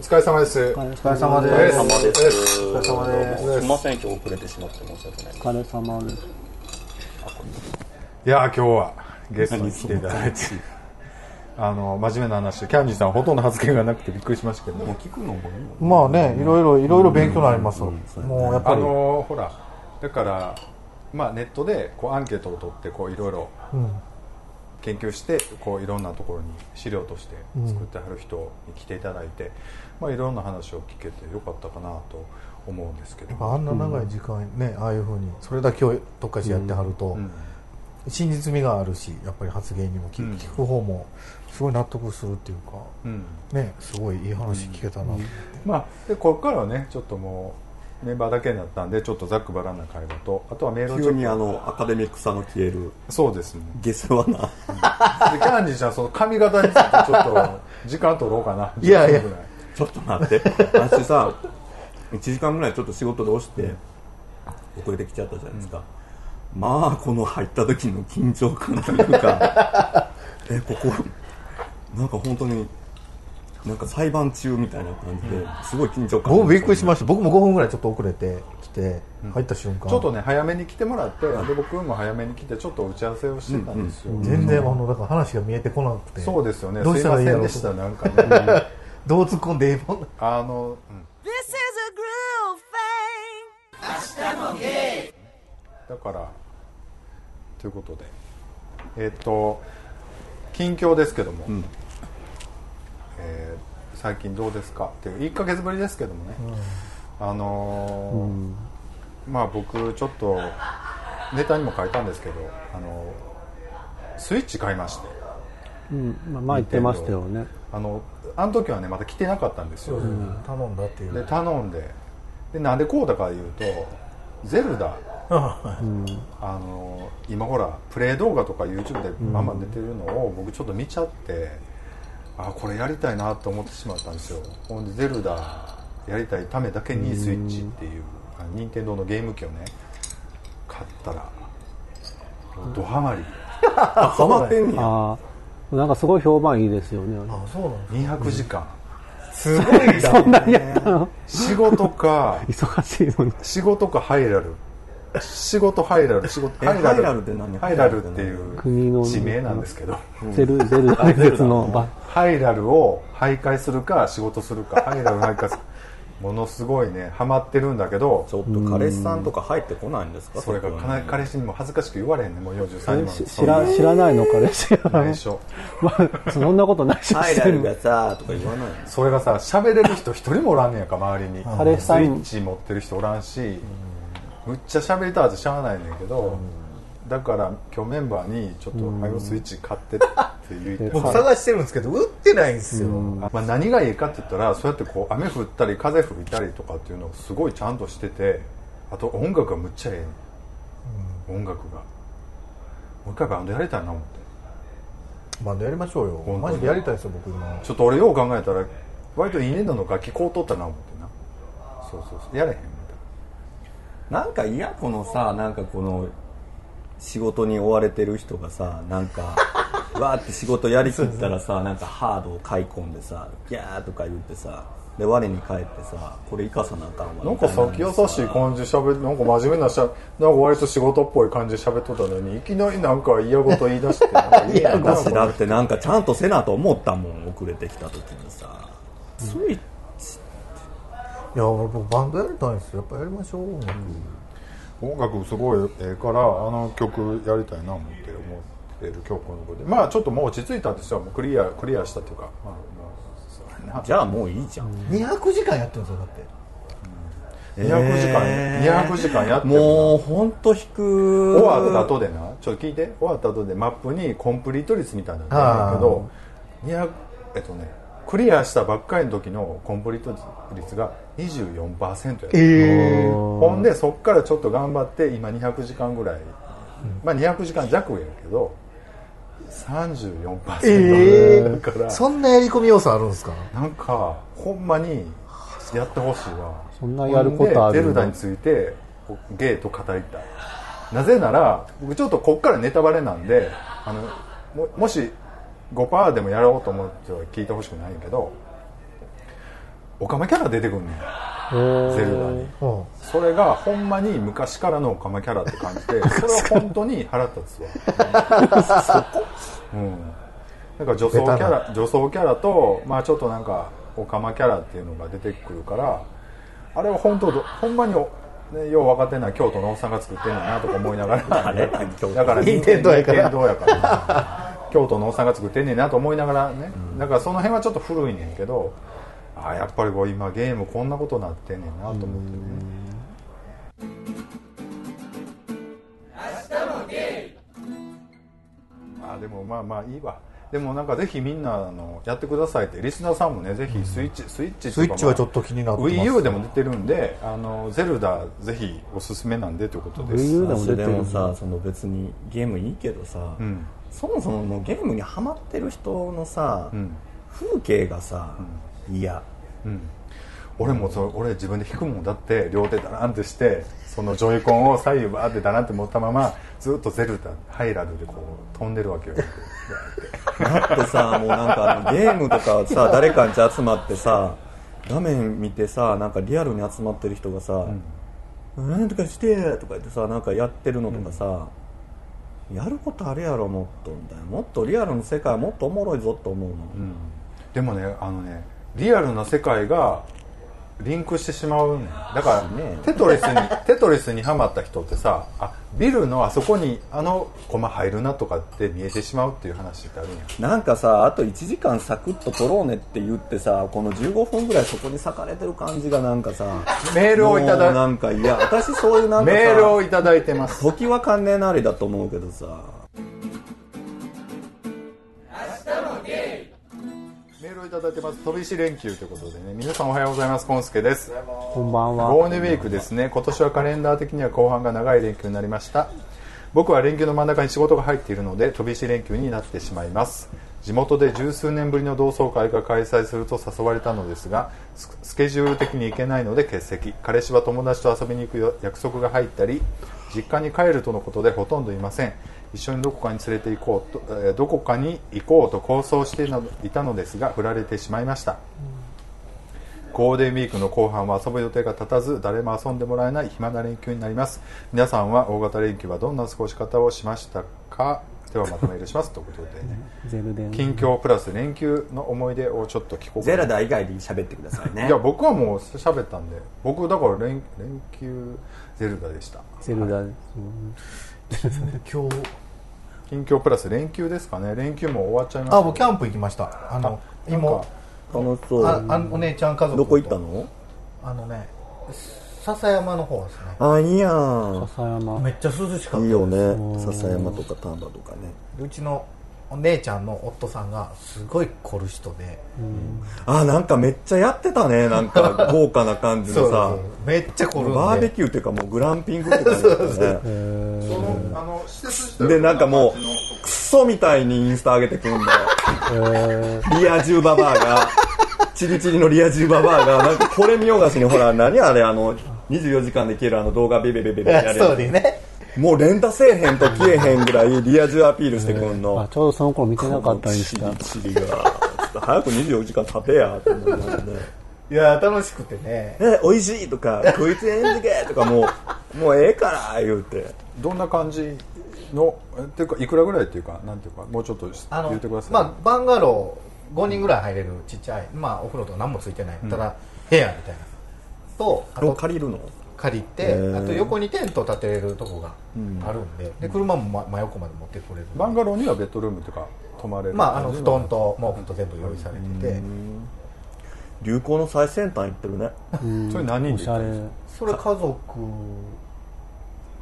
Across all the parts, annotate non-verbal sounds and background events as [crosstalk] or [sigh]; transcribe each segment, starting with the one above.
お疲れ様です。お疲れ様でお疲れす。様です。お疲れ様ですすみません、今日遅れてしまって申し訳ない。お疲れ様です。いやー今日はゲストに来ていただいて、[laughs] あの真面目な話、キャンディーさんほとんど発言がなくてびっくりしましたけど、もう聞くのもいいのまあね、いろいろ、いろいろ勉強になります。もうやっぱあり、のーほらだからまあネットでこうアンケートを取ってこういろいろ研究してこういろんなところに資料として作ってはる人に来ていただいて、まあいろんな話を聞けてよかったかなと思うんですけど。あんな長い時間ね、ああいうふうに、それだけを特化してやってはると、うん。真実味があるし、やっぱり発言にも聞,、うん。聞く方も、すごい納得するっていうか、うん。ね、すごいいい話聞けたな、まあ、でここからはねちょっともうメンバーだけになったんでちょっとざっくばらんな会話とあとはメールを急にあの、アカデミックさの消えるそうですね下世話な。でキャンディーちゃんその髪型についてちょっと時間取ろうかないやいや10分ぐらちょっと待って。私さ、1時間ぐらいちょっと仕事で押して、遅れてきちゃったじゃないですか。まあ、この入った時の緊張感というか、[laughs] え、ここ、なんか本当に、なんか裁判中みたいな感じで、すごい緊張感。僕びっくりしました。僕も5分ぐらいちょっと遅れてきて、入った瞬間、ちょっとね早めに来てもらってで僕も早めに来てちょっと打ち合わせをしてたんですよ、全然、あの、だから話が見えてこなくて、そうですよね。どうしたらいいんやろうすいませんでしたなんかね。[laughs] どう突っ込んでいいもん。あの、うん。This is a groove thing. だからということで。えっ、と近況ですけども、んえー最近どうですか？っていう1ヶ月ぶりですけどもね、あのーまあ僕ちょっとネタにも書いたんですけどあのスイッチ買いまして。うん、まあ、前言ってましたよね。あのあの時はねまだ来てなかったんですよ、頼んだっていう。で頼んで。でなんでこうだかいうとゼルダ。あの今ほらプレイ動画とか YouTube でママ出てるのを僕ちょっと見ちゃって、あこれやりたいなと思ってしまったんですよほんでゼルダやりたいためだけにスイッチっていう任天堂のゲーム機をね買ったらドハマり [laughs] ハマってんねや。なんかすごい評判いいですよね。あ、そうなんです200時間すごいな。[laughs] そんなにやったの？仕事か [laughs] 忙しいのに。仕事かハイラル仕事ハイラル仕事えハイラルって何？ハイラルっていう国の地名なんですけど。ゼル、ゼルダ [laughs] 別の場。ハイラルを徘徊するか仕事するかハイラルを徘徊するものすごいねハマってるんだけど。ちょっと彼氏さんとか入ってこないんですか？それが彼氏にも恥ずかしく言われへんねもう43し人知ら知らないの彼氏が。内緒 [laughs] まあ、そんなことないしハイラルがさとか言わないの？それがさ喋れる人一人もおらんねやんか周りに。スイ彼氏さんッチ持ってる人おらんしむっちゃ喋りたいってしゃあないねんけどだから今日メンバーにちょっと「早くスイッチ買って」って。言って僕探してるんですけど、売ってないんですよ。まあ、何がいいかって言ったらそうやってこう雨降ったり風吹いたりとかっていうのをすごいちゃんとしててあと音楽がむっちゃええねん。音楽が。もう一回バンドやりたいな思って。バンドやりましょうよ。マジでやりたいですよ、僕今。ちょっと俺よう考えたら割といいねんの楽器こうとったな思ってな。そうそうそう。やれへん。みなんか嫌このさなんかこの仕事に追われてる人がさなんか [laughs] わーって仕事やりきったらさなんかハードを買い込んでさギャーとか言ってさで我に返ってさこれ生かさなあかんわな。なんかさっき優しい感じで喋ってなんか真面目なしゃなんか割と仕事っぽい感じで喋っとったのにいきなりなんか嫌事言い出して [laughs] なんか嫌やな私だってなんかちゃんとせなと思ったもん遅れてきた時にさ。ついいや、俺僕バンドやりたいんですよ。やっぱやりましょう、音楽。音楽すごいええからあの曲やりたいな思って思ってる今日この頃で。まあちょっともう落ち着いたんですよ。もうクリアクリアしたっていうか、まあ、もうじゃあもういいじゃん、200時間やってるんですよ、だって。200時間、えー。200時間やってももうほんと引く。終わった後でな。ちょっと聞いて。終わった後でマップにコンプリート率みたいなのがあるんだけど200えっとねクリアしたばっかりの時のコンプリート率が24%やった。えほんでそっからちょっと頑張って今200時間ぐらい、まあ200時間弱やけど34%えだから。そんなやり込み要素あるんですか？なんかほんまにやってほしいわ。そんなやることあるゼルダについてゲーと語りた。いなぜなら僕ちょっとこっからネタバレなんであのももし5%でもやろうと思っては聞いてほしくないけどオカマキャラ出てくんねん。へゼルダに。うん。それがほんまに昔からのオカマキャラって感じで [laughs] それは本当に腹立つわ。[laughs] うん。だから女装キャラ女装キャラとまあちょっとなんかオカマキャラっていうのが出てくるからあれは本当ほんまに、ね、よう分かってない京都のおっさんが作ってんねんなとか思いながら。[laughs] だから任天堂やから京都のおっさんが作ってんねんなと思いながらね、だからその辺はちょっと古いねんけどああやっぱりこう今ゲームこんなことなってんねんなと思ってね。あでもまあまあいいわ。でもなんかぜひみんなあのやってくださいって。リスナーさんもねぜひスイッチ、スイッチスイッチはちょっと気になってます。WiiU でも出てるんであのゼルダぜひおすすめなんでということです。Wii U でも出てるもさその別にゲームいいけどさ、うんそもそももうゲームにハマってる人のさ、うん。風景がさ嫌、うん。俺もそ俺自分で弾くもんだって両手だらんってしてそのジョイコンを左右バーってだらんって持ったままずっとゼルダハイラルでこう飛んでるわけよ。[laughs] だってさもうなんかあのゲームとかさ誰かに集まってさ画面見てさなんかリアルに集まってる人がさ「なんとかして」とか言ってさなんかやってるのとかさ、やることあるやろもっとみたいな。もっとリアルの世界はもっとおもろいぞと思うの、うん。でもねあのねリアルな世界がリンクしてしまうねん。だから、ね。テトリスに [laughs] テトリスにハマった人ってさあビルのあそこにあのコマ入るなとかって見えてしまうっていう話ってあるん。やなんかさあと1時間サクッと撮ろうねって言ってさこの15分ぐらいそこに裂かれてる感じがなんかさメールをいただもうなんかいや私そういうなんかさメールをいただいてます。時は関連なりだと思うけどさメールをいただいてます。飛び石連休ということでね。皆さんおはようございます。コンスケです。こんばんは。ゴールデンウィークですね。今年はカレンダー的には後半が長い連休になりました。僕は連休の真ん中に仕事が入っているので飛び石連休になってしまいます。地元で十数年ぶりの同窓会が開催すると誘われたのですがススケジュール的に行けないので欠席。彼氏は友達と遊びに行くよ約束が入ったり実家に帰るとのことでほとんどいません一緒にどこかに連れて行こうと、えーどこかに行こうと構想していたのですが振られてしまいました。ゴールデンウィークの後半は遊ぶ予定が立たず誰も遊んでもらえない暇な連休になります。皆さんは大型連休はどんな過ごし方をしましたか？ではまとめるします。ということでね。ゼルデン近況プラス連休の思い出をちょっと聞こうゼラダ以外で喋ってくださいね。いや僕はもう喋ったんで僕だから連連休ゼルダでした。ゼルダ。はい今日近況プラス連休ですかね。連休も終わっちゃいました。あ僕キャンプ行きました。あのなん妹か楽しそう。ああのお姉ちゃん家族と。どこ行ったの？あのね笹山の方ですね。あいいやん。笹山。めっちゃ涼しかったいいよね。笹山とか丹波とかね。うちのお姉ちゃんの夫さんがすごい凝る人で。あなんかめっちゃやってたね。なんか [laughs] 豪華な感じのさ。めっちゃ凝るんで。バーベキューっていうかもうグランピングって感じだったね。そのあの施設自体はでなんかもうクソみたいにインスタ上げてくんだよ。えー。リア充ババアが。チリチリのリア充ババアが。なんかこれ見よがしにほら何あれあの24時間で消えるあの動画ベベベベベやるストーやリーね。つもう連打せえへんと消えへんぐらいリア充アピールしてくんの。あちょうどその頃見てなかったりしチたリチリが。ちょっと早く24時間経てやって思いながらね。いや楽しくてね。え美味しいとかこいつええんじけとかもうもうええから言うて。どんな感じのえっていうかいくらぐらいっていうかなんていうかもうちょっと言ってください、まあ、バンガロー5人ぐらい入れるちっちゃい、まあ、お風呂とか何もついてない、ただ部屋みたいな。とあと借りるの？借りてあと横にテント立てれるとこがあるんで,、で車も真真横まで持ってこれるバンガローにはベッドルームとか泊まれるまあ、あの布団と毛布と全部用意されてて、流行の最先端行ってるね。うん。それ何人で行ったんですそれ家族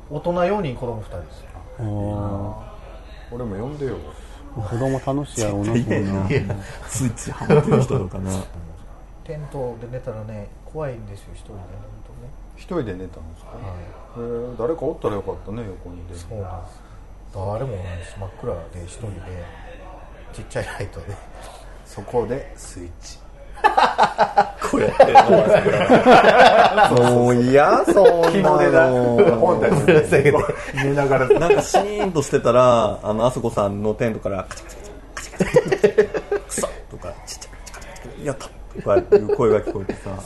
大人4人子供2人ですよ。俺も呼んでよ。子供楽しいやろうなスイッチハマってる人とかな。テントで寝たらね怖いんですよ一人で一人で寝たんですか、とね、はい。へー誰かおったらよかったね横にで。そうなんです。誰もないし真っ暗で一人でちっちゃいライトで。そこでスイッチ。こうやってもう嫌そんなの本体ぶら下げて寝ながらなんかシーンとしてたらあのあそこさんのテントからカチャカチャカチャカチャカチャクソとかチチャカチャカチャいやたとかいう声が聞こえてさまあまあ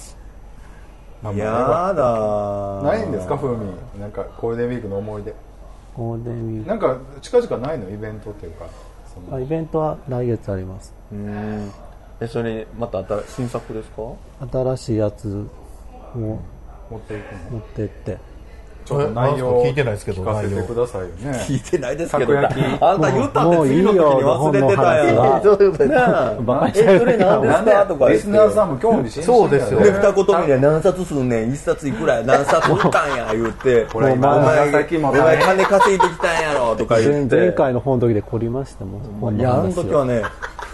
やだないんですか風味。なんかゴールデンウィークの思い出。ゴールデンウィーク。なんか近々ないの？イベントっていうか。あイベントは来月あります。うん。えそれまた新新作ですか？新しいやつを持っていくの？持ってってちょっと内容を聞いてないですけど聞かせてくださいよね。聞いてないですけど。あんた言ったんでもう次の時に忘れてたやん。いいよそういうことねえバカにしてるえそれ何ですかとかリスナーさんも興味津々そうですよ。で二言目で何冊すんねん。一冊いくらや。何冊売ったんや言うて。これ今お前お前金稼いできたんやろとか言って。前前回の本の時で凝りましたもん。本いやあの時はね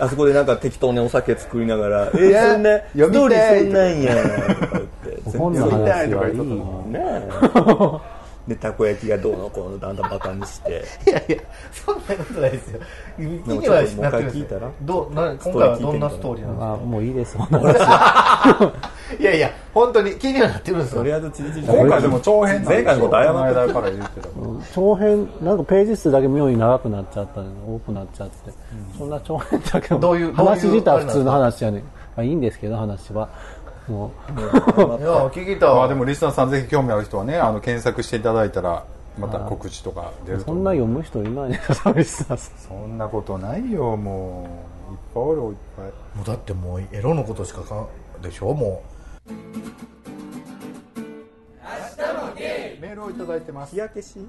あそこでなんか適当にお酒作りながら「えそんなスト読みーリたいーそんなんや」とか言って本の話はいい。ね。え [laughs] でたこ焼きがどうのこうのだんだんバカにして。いやいやそんなことないですよ。気もにはちょっともう一回なって。聞いたら？どうな今回はどんなストーリーなんですか？あもういいです。本の話いやいや本当に気にはなってるんです。よとりあえずちりちり今回でも長編前回のこと謝ってこの間から言ってた長編なんかページ数だけ妙に長くなっちゃったの多くなっちゃって、そんな長編だけどどういうどういう話自体は普通の話やねんまあいいんですけど話はもいや聞きた。まあわでもリスナーさんぜひ興味ある人はねあの検索していただいたらまた告知とか出るとう。そんな読む人いないね寂しさそんなことないよもう。いっぱいおるいっぱい。もうだってもうエロのことしかかんでしょもメールをいただいてます。日焼けし？う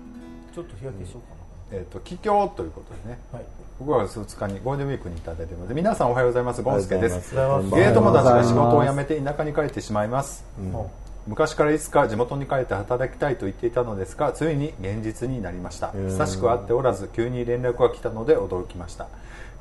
ちょっと日焼けしようかえっ、と帰郷ということでね。なはい。5月2日にゴールデンウィークにいただいてます皆さんおはようございます。ゴンスケです。ゲー友達が仕事を辞めて田舎に帰ってしまいます、も昔からいつか地元に帰って働きたいと言っていたのですがついに現実になりました。久しく会っておらず急に連絡が来たので驚きました。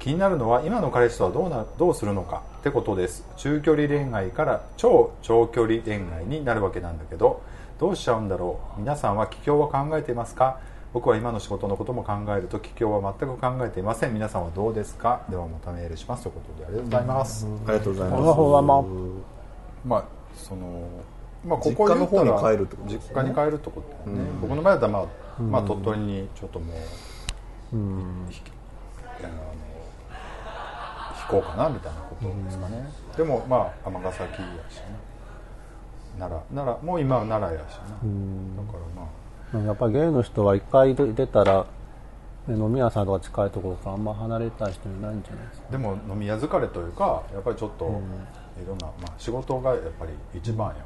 気になるのは今の彼氏とはどうなどうするのか。ってことです。中距離恋愛から超長距離恋愛になるわけなんだけどどうしちゃうんだろう。皆さんは帰郷は考えていますか？僕は今の仕事のことも考えると帰郷は全く考えていません。皆さんはどうですか？ではまたメールします。ということでありがとうございます、ありがとうございます。ままあそのまあここの方に帰るってことですよね。実家に帰るってことだよね、僕の場合だったらまあ、まあ鳥取にちょっともう、ひあの引こうかなみたいなことですかね、でもまあ尼崎やしね奈良奈良もう今は奈良やしな、だからまあやっぱりゲイの人は一回出たらね飲み屋さんとか近いところからあんま離れたい人いないんじゃないですか？でも飲み屋疲れというかやっぱりちょっといろんな、まあ、仕事がやっぱり一番やか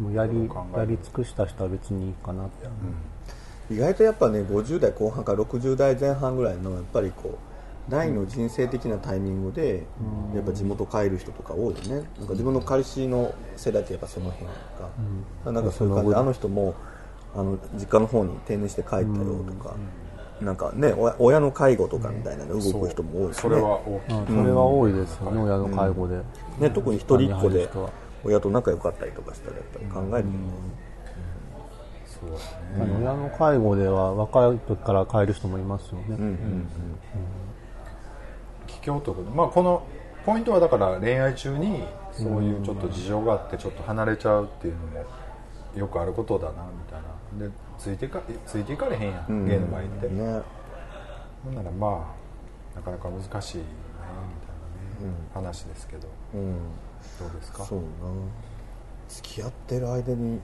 らな、もうやりやり尽くした人は別にいいかなって、意外とやっぱね50代後半から60代前半ぐらいのやっぱりこう第二の人生的なタイミングで、やっぱ地元帰る人とか多いよね。なんか自分の彼氏の世代ってやっぱその辺が、なんかそういう感じであの人もあの実家の方に定年して帰ったよとか、なんかね親親の介護とかみたいなの動く人も多いし、ね。それは大きい、うん。それは多いですよね、親の介護で、ね、特に一人っ子で親と仲良かったりとかしたらやっぱり考えるよね、そうだね。あの親の介護では若い時から帰る人もいますよね、うんうん帰郷ということで、まあ、このポイントはだから恋愛中にそういうちょっと事情があってちょっと離れちゃうっていうのもよくあることだなみたいなでついていかついていかれへんやん、うん。ゲイの場合って、ね。ほんならまあなかなか難しいねみたいなね、話ですけど。うん。どうですか？そうな。付き合ってる間に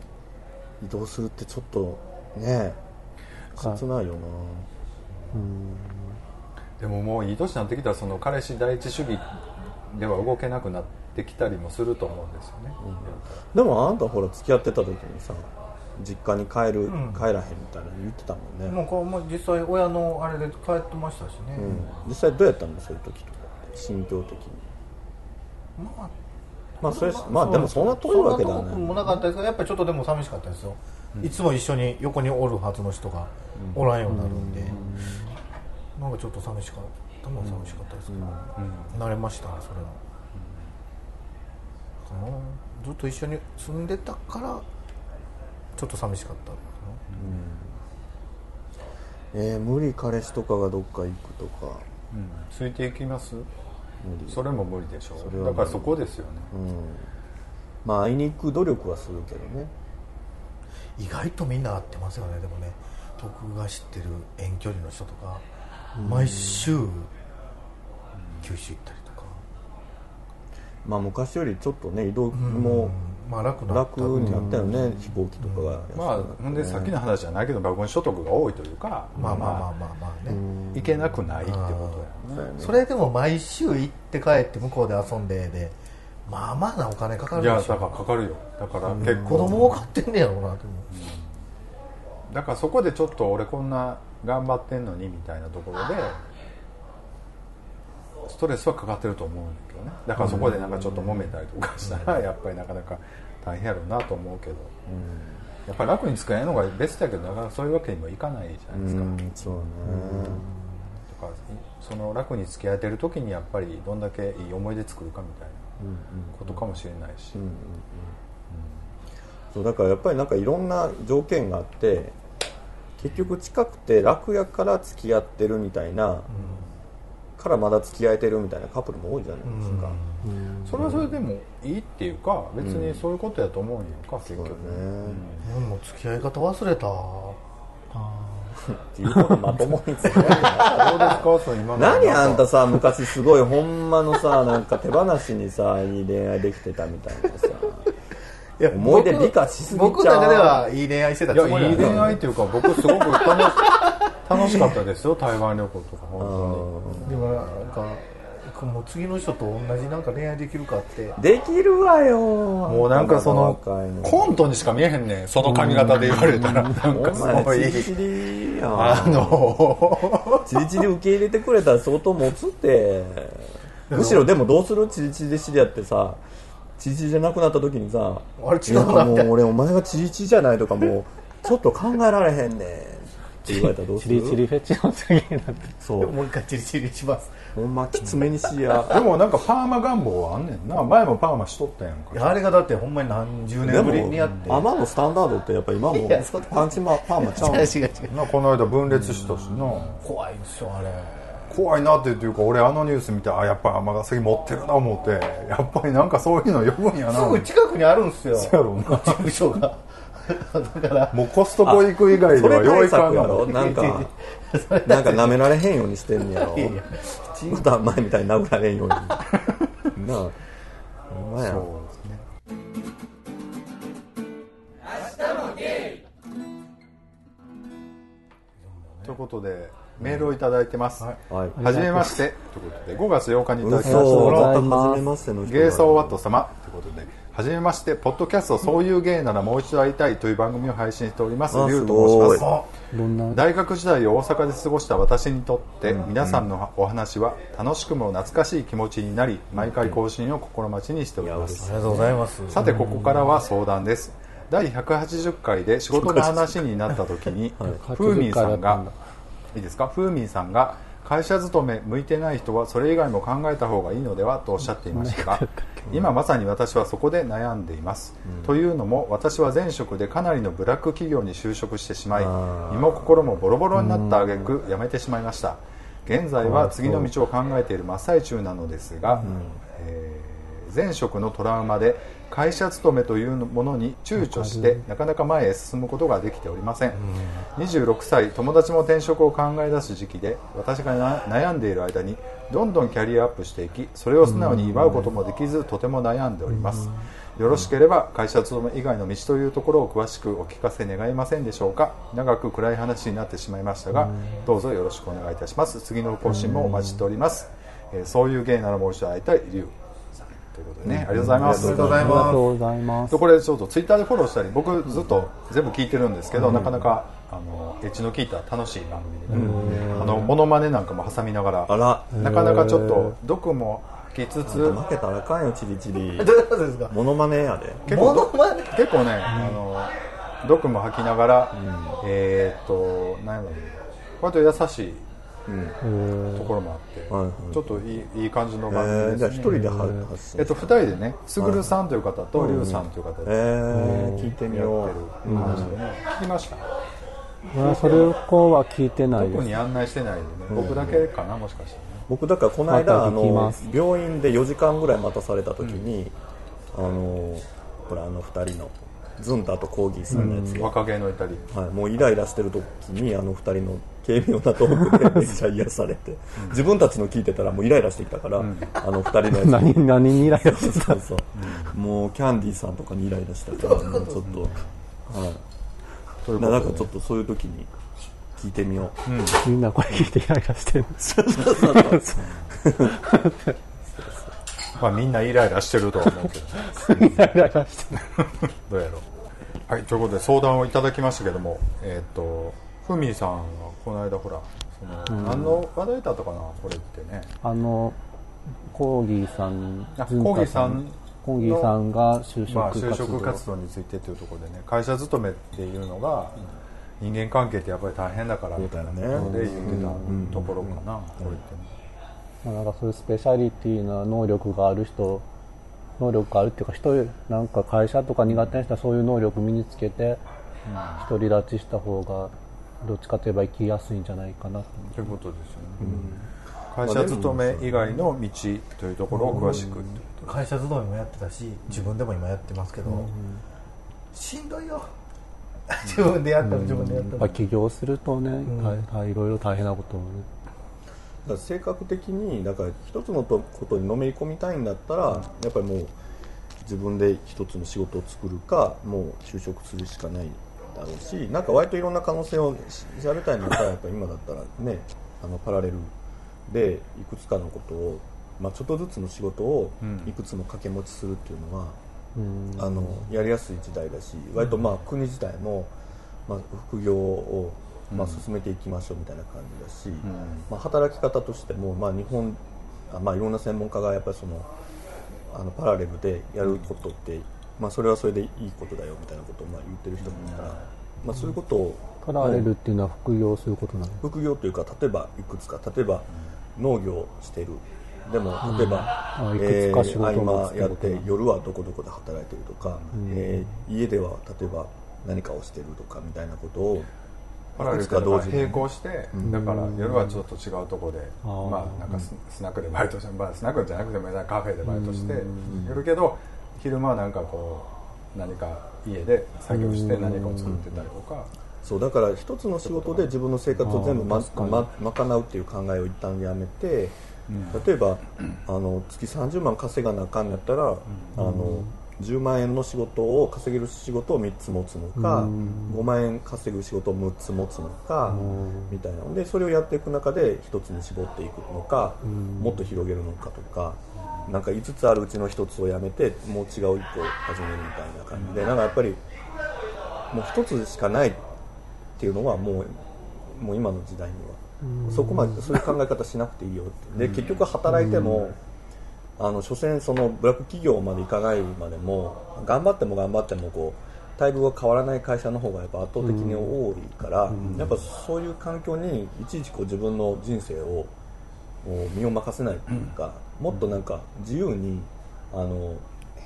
移動するってちょっとね切ないよな。でももういい年になってきたらその彼氏第一主義では動けなくなってきたりもすると思うんですよね、でもあんたほら付き合ってた時にさ実家に帰る、ん。帰らへんみたいなの言ってたもんね、もうこうもう実際親のあれで帰ってましたしね、うん。実際どうやったのそういう時とかって。心境的に。まあまあそれまあでもそんな遠いわけではないそんな遠くもなかったですけどやっぱりちょっとでも寂しかったですよ、いつも一緒に横におるはずの人がおらんようになるんで、なんかちょっと寂しかったのは寂しかったですけど、慣れましたねそれは、かなずっと一緒に住んでたからちょっと寂しかったかえー無理彼氏とかがどっか行くとか。うん。ついていきます？それも無理でしょれは無理。だからそこですよね、うん。まあ会いに行く努力はするけどね。な意外とみんな会ってますよね。でもね僕が知ってる遠距離の人とか、毎週九州行ったりとか。まあ昔よりちょっとね移動もまあ楽な楽になったよね、飛行機とかが、まあほんでさっきの話じゃないけど馬群所得が多いというかまあまあまあまあまあね。行けなくないってことやねそれでも毎週行って帰って向こうで遊んででまあまあなお金かかるいやでしょ。だからかかるよ。だから結子構供も買ってんねやろうなと思だからそこでちょっと俺こんな頑張ってんのにみたいなところでストレスはかかってると思うんだけどね。だからそこでなんかちょっと揉めたりとかしたらやっぱりなかなか大変やろうなと思うけど、やっぱり楽に使えるのがベストやけどなかなかそういうわけにもいかないじゃないですか、うんそうね、その楽に付き合えてる時にやっぱりどんだけいい思い出作るかみたいなことかもしれないし、そうだからやっぱりなんかいろんな条件があって結局近くて楽やから付き合ってるみたいな、からまだ付き合えてるみたいなカップルも多いじゃないですか、それはそれでもいいっていうか別にそういうことやと思うんやんか、結局。ね。うもう付き合い方忘れたっていうことまともに付き合えない。どうですかその今の何あんたさ昔すごいほんまのさなんか手放しにさいい恋愛できてたみたいなさ。いや思い出美化しすぎちゃう。僕の中ではいい恋愛してたいつもりやいい恋愛いっていうか僕すごく楽し楽しかったですよ [laughs] 台湾旅行とか本でもなんかもう次の人と同じなんか恋愛できるかって。できるわよ。当にもうなんかそのコントにしか見えへんねんその髪型で言われたら。なんかおすごい。前チリチリやん。あの。[laughs] チリチリ受け入れてくれたら相当持つって。むしろでもどうする？チリチリで知り合ってさ。チリチリじゃなくなった時にさ。あれ違うなもうな俺お前がチリチリじゃないとかもうちょっと考えられへんねんって言われたらどうする？チリチリフェチの次になって。そう。もう一回チリチリします。ほんまきつめにしや。でもなんかパーマ願望はあんねんな。前もパーマしとったやんか。いやあれがだってほんまに何十で年ぶりにやって。も天のスタンダードってやっぱ今もいやそんなパンチマパーマちゃうの？違う違う違う。なこの間分裂したしな。怖いんですよあれ。怖いなっていうか俺あのニュース見てあやっぱり尼崎持ってるな思って。やっぱりなんかそういうの呼ぶんやな。すぐ近くにあるんですよ。そうやろうな。事務所がだからもうコストコ行く以外ではよいかん対策やろ？のなんか [laughs] なんか舐められへんようにしてんねやろ。いやいやまた前みたいに殴られんように。なあほんまや。そうですね。ということでメールをいただいてます、ははいじめまして。ということで5月8日にいただきました。ゲイソーワット様。ということではじめましてポッドキャストそういうゲイならもう一度会いたいという番組を配信しておりますあリュウと申します。大学時代を大阪で過ごした私にとって、皆さんのお話は楽しくも懐かしい気持ちになり毎回更新を心待ちにしております。ありがとうございます。さてここからは相談です。第180回で仕事の話になった時に、ふうみんさんがいいですか？ふうみんさんが会社勤め向いてない人はそれ以外も考えた方がいいのではとおっしゃっていましたが今まさに私はそこで悩んでいます、というのも私は前職でかなりのブラック企業に就職してしまい身も心もボロボロになった挙句辞めてしまいました。現在は次の道を考えている真っ最中なのですが、えー前職のトラウマで会社勤めというものに躊躇してなかなか前へ進むことができておりません。26歳友達も転職を考え出す時期で私がな悩んでいる間にどんどんキャリアアップしていきそれを素直に祝うこともできずとても悩んでおります。よろしければ会社勤め以外の道というところを詳しくお聞かせ願えませんでしょうか。長く暗い話になってしまいましたがどうぞよろしくお願いいたします。次の更新もお待ちしております。えーそういう芸ならもう一度会いたいリュウさんということでね。ありがとうございます。ありがとうございありがまとうございます。これちょっとツイッターでフォローしたり僕ずっと全部聞いてるんですけど、なかなかあのエッジの効いた楽しい番組で、あのモノマネなんかも挟みながらあら。なかなかちょっと毒も吐きつつ負けたらあかんよチリチリ。[laughs] すどういうことですか。モノマネやで。結構ね、あの毒も吐きながら、えーっと何やろう。割と優しいうんところもあって、はいはい。ちょっといいいい感じのえ番組です、ね。ーじゃあ一人で発信えっと、2人でね、すぐるさんという方と、りゅうさんという方でえー。聞いてみやよってうる話でね、聞きました。まあそれをこうは聞いてないです。特に案内してないでね、僕だけかな、もしかしてね。僕だからこの間またあの聞きます。病院で4時間ぐらい待たされた時に、あのほらあの2人のズンタとコーギーさんのやつ。が、若気の至り。はい、もうイライラしてる時にあの二人の軽妙なトークでめっちゃ癒されて。自分たちの聞いてたらもうイライラしてきたから、あの二人のやつ。[laughs] 何何にイライラしてそうそう、もうキャンディーさんとかにイライラしたからもうちょっと、はい、ということでなんかちょっとそういう時に聞いてみよう、みんなこれ聞いてイライラしてる [laughs] まあみんなイライラしてるとは思うけどイライラしてるどうやろう。はいということで相談をいただきましたけどもえっ、とふみさんはこの間ほらその、何の話題だったかな？これってね。あのコーギーさんコーギーさんコーギーさんが就職まあ、活動,、就職活動についてというところでね会社勤めっていうのが人間関係ってやっぱり大変だからみたいなところで言ってたところかな、これってね。まあ、なんかそういうスペシャリティな能力がある人能力があるっていうか人なんか会社とか苦手な人はそういう能力身につけて独り立ちした方がどっちかといえば生きやすいんじゃないかなとということですよね、会社勤め以外の道というところを詳しく会社勤めもやってたし自分でも今やってますけど、しんどいよ。[laughs] 自分でやったら自分でやったら。やっぱ起業するとね、いろいろ大変なこともねだから性格的にだから一つのとことにのめり込みたいんだったら、やっぱりもう自分で一つの仕事を作るかもう就職するしかないだろうしなんか割といろんな可能性を調べたいんだったらやっぱ今だったらねあのパラレルでいくつかのことを、まあ、ちょっとずつの仕事をいくつも掛け持ちするっていうのは、あのやりやすい時代だし割とまあ国自体も、まあ、副業を、まあ、進めていきましょうみたいな感じだし、まあ、働き方としても、まあ、日本あ、まあ、いろんな専門家がやっぱりそのあのパラレルでやることって、まあ、それはそれでいいことだよみたいなことをまあ言ってる人もいるから、まあ、そういうことをパラレルっていうのは副業することなの？副業というか例えばいくつか例えば農業してる。でも例えば、あいくつか仕事を合持間やって夜はどこどこで働いてるとか、えー家では例えば何かをしてるとかみたいなことをパラ同時に並行して、だから夜はちょっと違うところで、まあなんかススナックでバイトして、まあ、スナックじゃなくてもカフェでバイトしてやるけど昼間はなんかこう何か家で作業して何かを作ってたりとか、そうだから一つの仕事で自分の生活を全部まあー確かに。ま賄うっていう考えを一旦やめて、例えばあの月30万稼がなあかんやったら、あの10万円の仕事を稼げる仕事を3つ持つのか、5万円稼ぐ仕事を6つ持つのか、みたいなのでそれをやっていく中で1つに絞っていくのか、もっと広げるのかとか。なんか5つあるうちの1つをやめてもう違う1個を始めるみたいな感じでなんかやっぱりもう1つしかないっていうのはもうもう今の時代には。そこまでそういう考え方しなくていいよって。で結局働いてもあの所詮そのブラック企業まで行かないまでも頑張っても頑張ってもこう待遇が変わらない会社の方がやっぱ圧倒的に多いからやっぱそういう環境にいちいちこう自分の人生を身を任せないというかもっとなんか自由にあの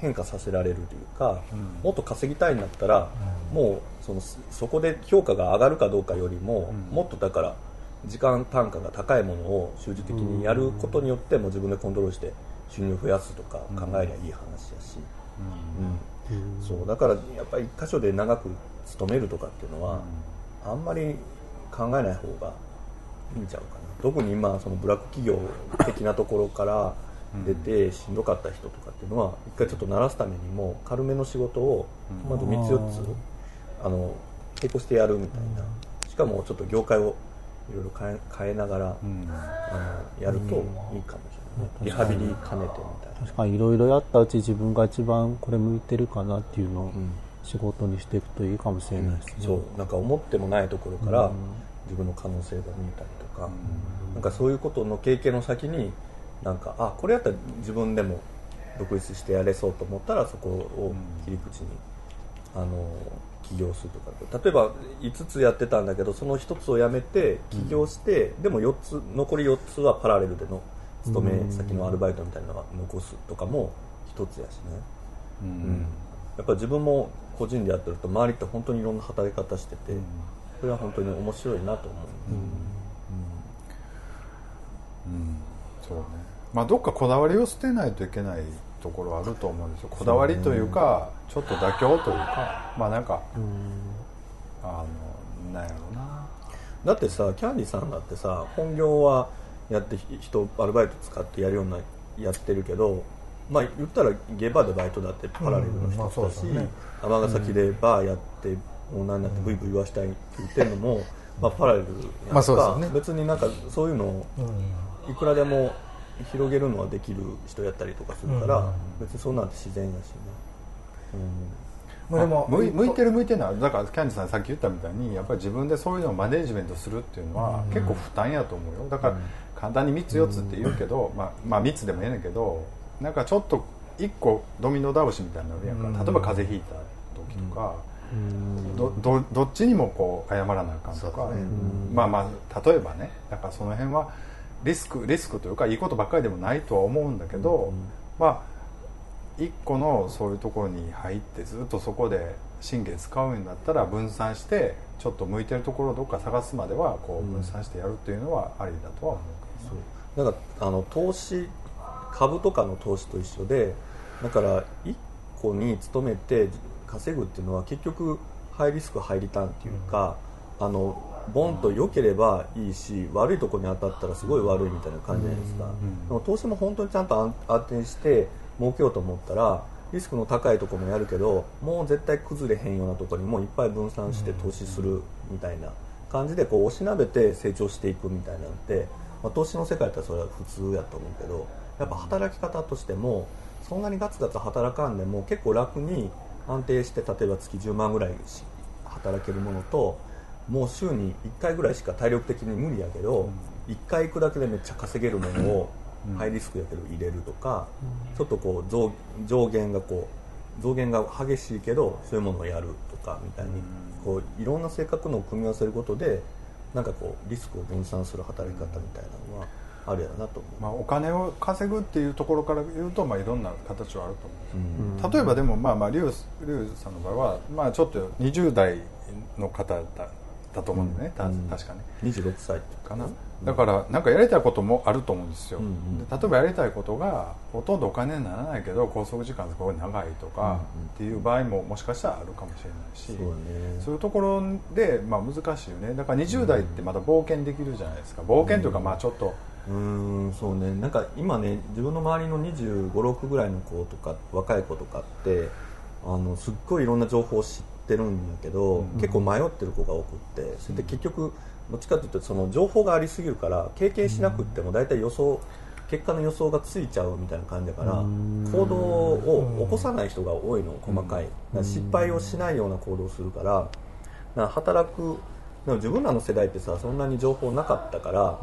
変化させられるというか、もっと稼ぎたいんだったら、もうそのそこで評価が上がるかどうかよりも、もっとだから時間単価が高いものを集中的にやることによっても自分でコントロールして収入を増やすとか考えりゃいい話やし、うん。そうだからやっぱり一箇所で長く勤めるとかっていうのは、あんまり考えない方がいいんちゃうかな。特に今そのブラック企業的なところから出てしんどかった人とかっていうのは一回ちょっと慣らすためにも軽めの仕事をまず3つ4つあの並行してやるみたいな。しかもちょっと業界をいろいろ変え変えながら、あのやるといいかもリハビリ兼ねてみたいな。確かにいろいろやったうち自分が一番これ向いてるかなっていうのを仕事にしていくといいかもしれないですね、そう。なんか思ってもないところから自分の可能性が見えたりとか、なんかそういうことの経験の先になんかあこれやったら自分でも独立してやれそうと思ったらそこを切り口に、あの起業するとか。例えば5つやってたんだけどその1つをやめて起業して、でも4つ残り4つはパラレルでの勤め先のアルバイトみたいなのは残すとかも1つやしね、うん。やっぱ自分も個人でやってると周りって本当にいろんな働き方してて、それは本当に面白いなと思う、そうね。まあどっかこだわりを捨てないといけないところあると思うんですよ。こだわりというかちょっと妥協というかまあなんかあのなんやろうな。だってさキャンディさんだってさ本業はやって人アルバイト使ってやるようなやってるけどまあ言ったらゲバーでバイトだってパラレルの人だし尼、崎でバーやってオーナーになってブイブイ言わしたいって言ってるのも、まあ、パラレルやんか、ね、別になんかそういうのをいくらでも広げるのはできる人やったりとかするから、別にそうなんて自然やしね、うん。まあ、でも向いてる向いてない。だからキャンディさんさっき言ったみたいにやっぱり自分でそういうのをマネジメントするっていうのは結構負担やと思うよ。だから簡単に3つ4つって言うけど、まあ、まあ3つでもええねんけどなんかちょっと1個ドミノ倒しみたいになるやんか。例えば風邪ひいた時とか、どどどっちにもこう謝らなあかんとか、まあまあ例えばねだからその辺はリスクリスクというかいいことばっかりでもないとは思うんだけど、まあ一個のそういうところに入ってずっとそこで神経使うんだったら分散してちょっと向いてるところをどっか探すまではこう分散してやるっていうのはありだとは思うけど、ね、だからあの投資株とかの投資と一緒でだから1個に勤めて稼ぐっていうのは結局ハイリスクハイリターンっていうか、うん、あのボンと良ければいいし悪いところに当たったらすごい悪いみたいな感じじゃないですか、でも投資も本当にちゃんと安定して儲けようと思ったらリスクの高いところもやるけどもう絶対崩れへんようなところにもいっぱい分散して投資するみたいな感じでこう押しなべて成長していくみたいなのって、まあ、投資の世界だったらそれは普通やと思うけどやっぱ働き方としてもそんなにガツガツ働かんでも結構楽に安定して例えば月10万ぐらい働けるものともう週に1回ぐらいしか体力的に無理やけど、1回行くだけでめっちゃ稼げるものをハイリスクやけど入れるとか、ちょっとこう増上限がこう増減が激しいけどそういうものをやるとかみたいに、こういろんな性格のを組み合わせることでなんかこうリスクを分散する働き方みたいなのはあるやろなと思う、まあ、お金を稼ぐっていうところから言うと、まあ、いろんな形はあると思う、うん、例えばでもまあまあリュウさんの場合は、まあ、ちょっと20代の方だだと思うんだね、うん、確かに26歳かな、だからなんかやりたいこともあると思うんですよ、うんうん、例えばやりたいことがほとんどお金にならないけど拘束時間すごい長いとかっていう場合ももしかしたらあるかもしれないし、そうね、そういうところで、まあ、難しいよね。だから20代ってまだ冒険できるじゃないですか。冒険というかまあちょっと、うんそうね。なんか今ね自分の周りの2 5 6ぐらいの子とか若い子とかってあのすっごいいろんな情報を知ってるんだけど、うん、結構迷ってる子が多くってそれで結局どっちかというとその情報がありすぎるから経験しなくても大体予想結果の予想がついちゃうみたいな感じだから行動を起こさない人が多いの細かい。失敗をしないような行動をするから働くでも自分らの世代ってさそんなに情報なかったから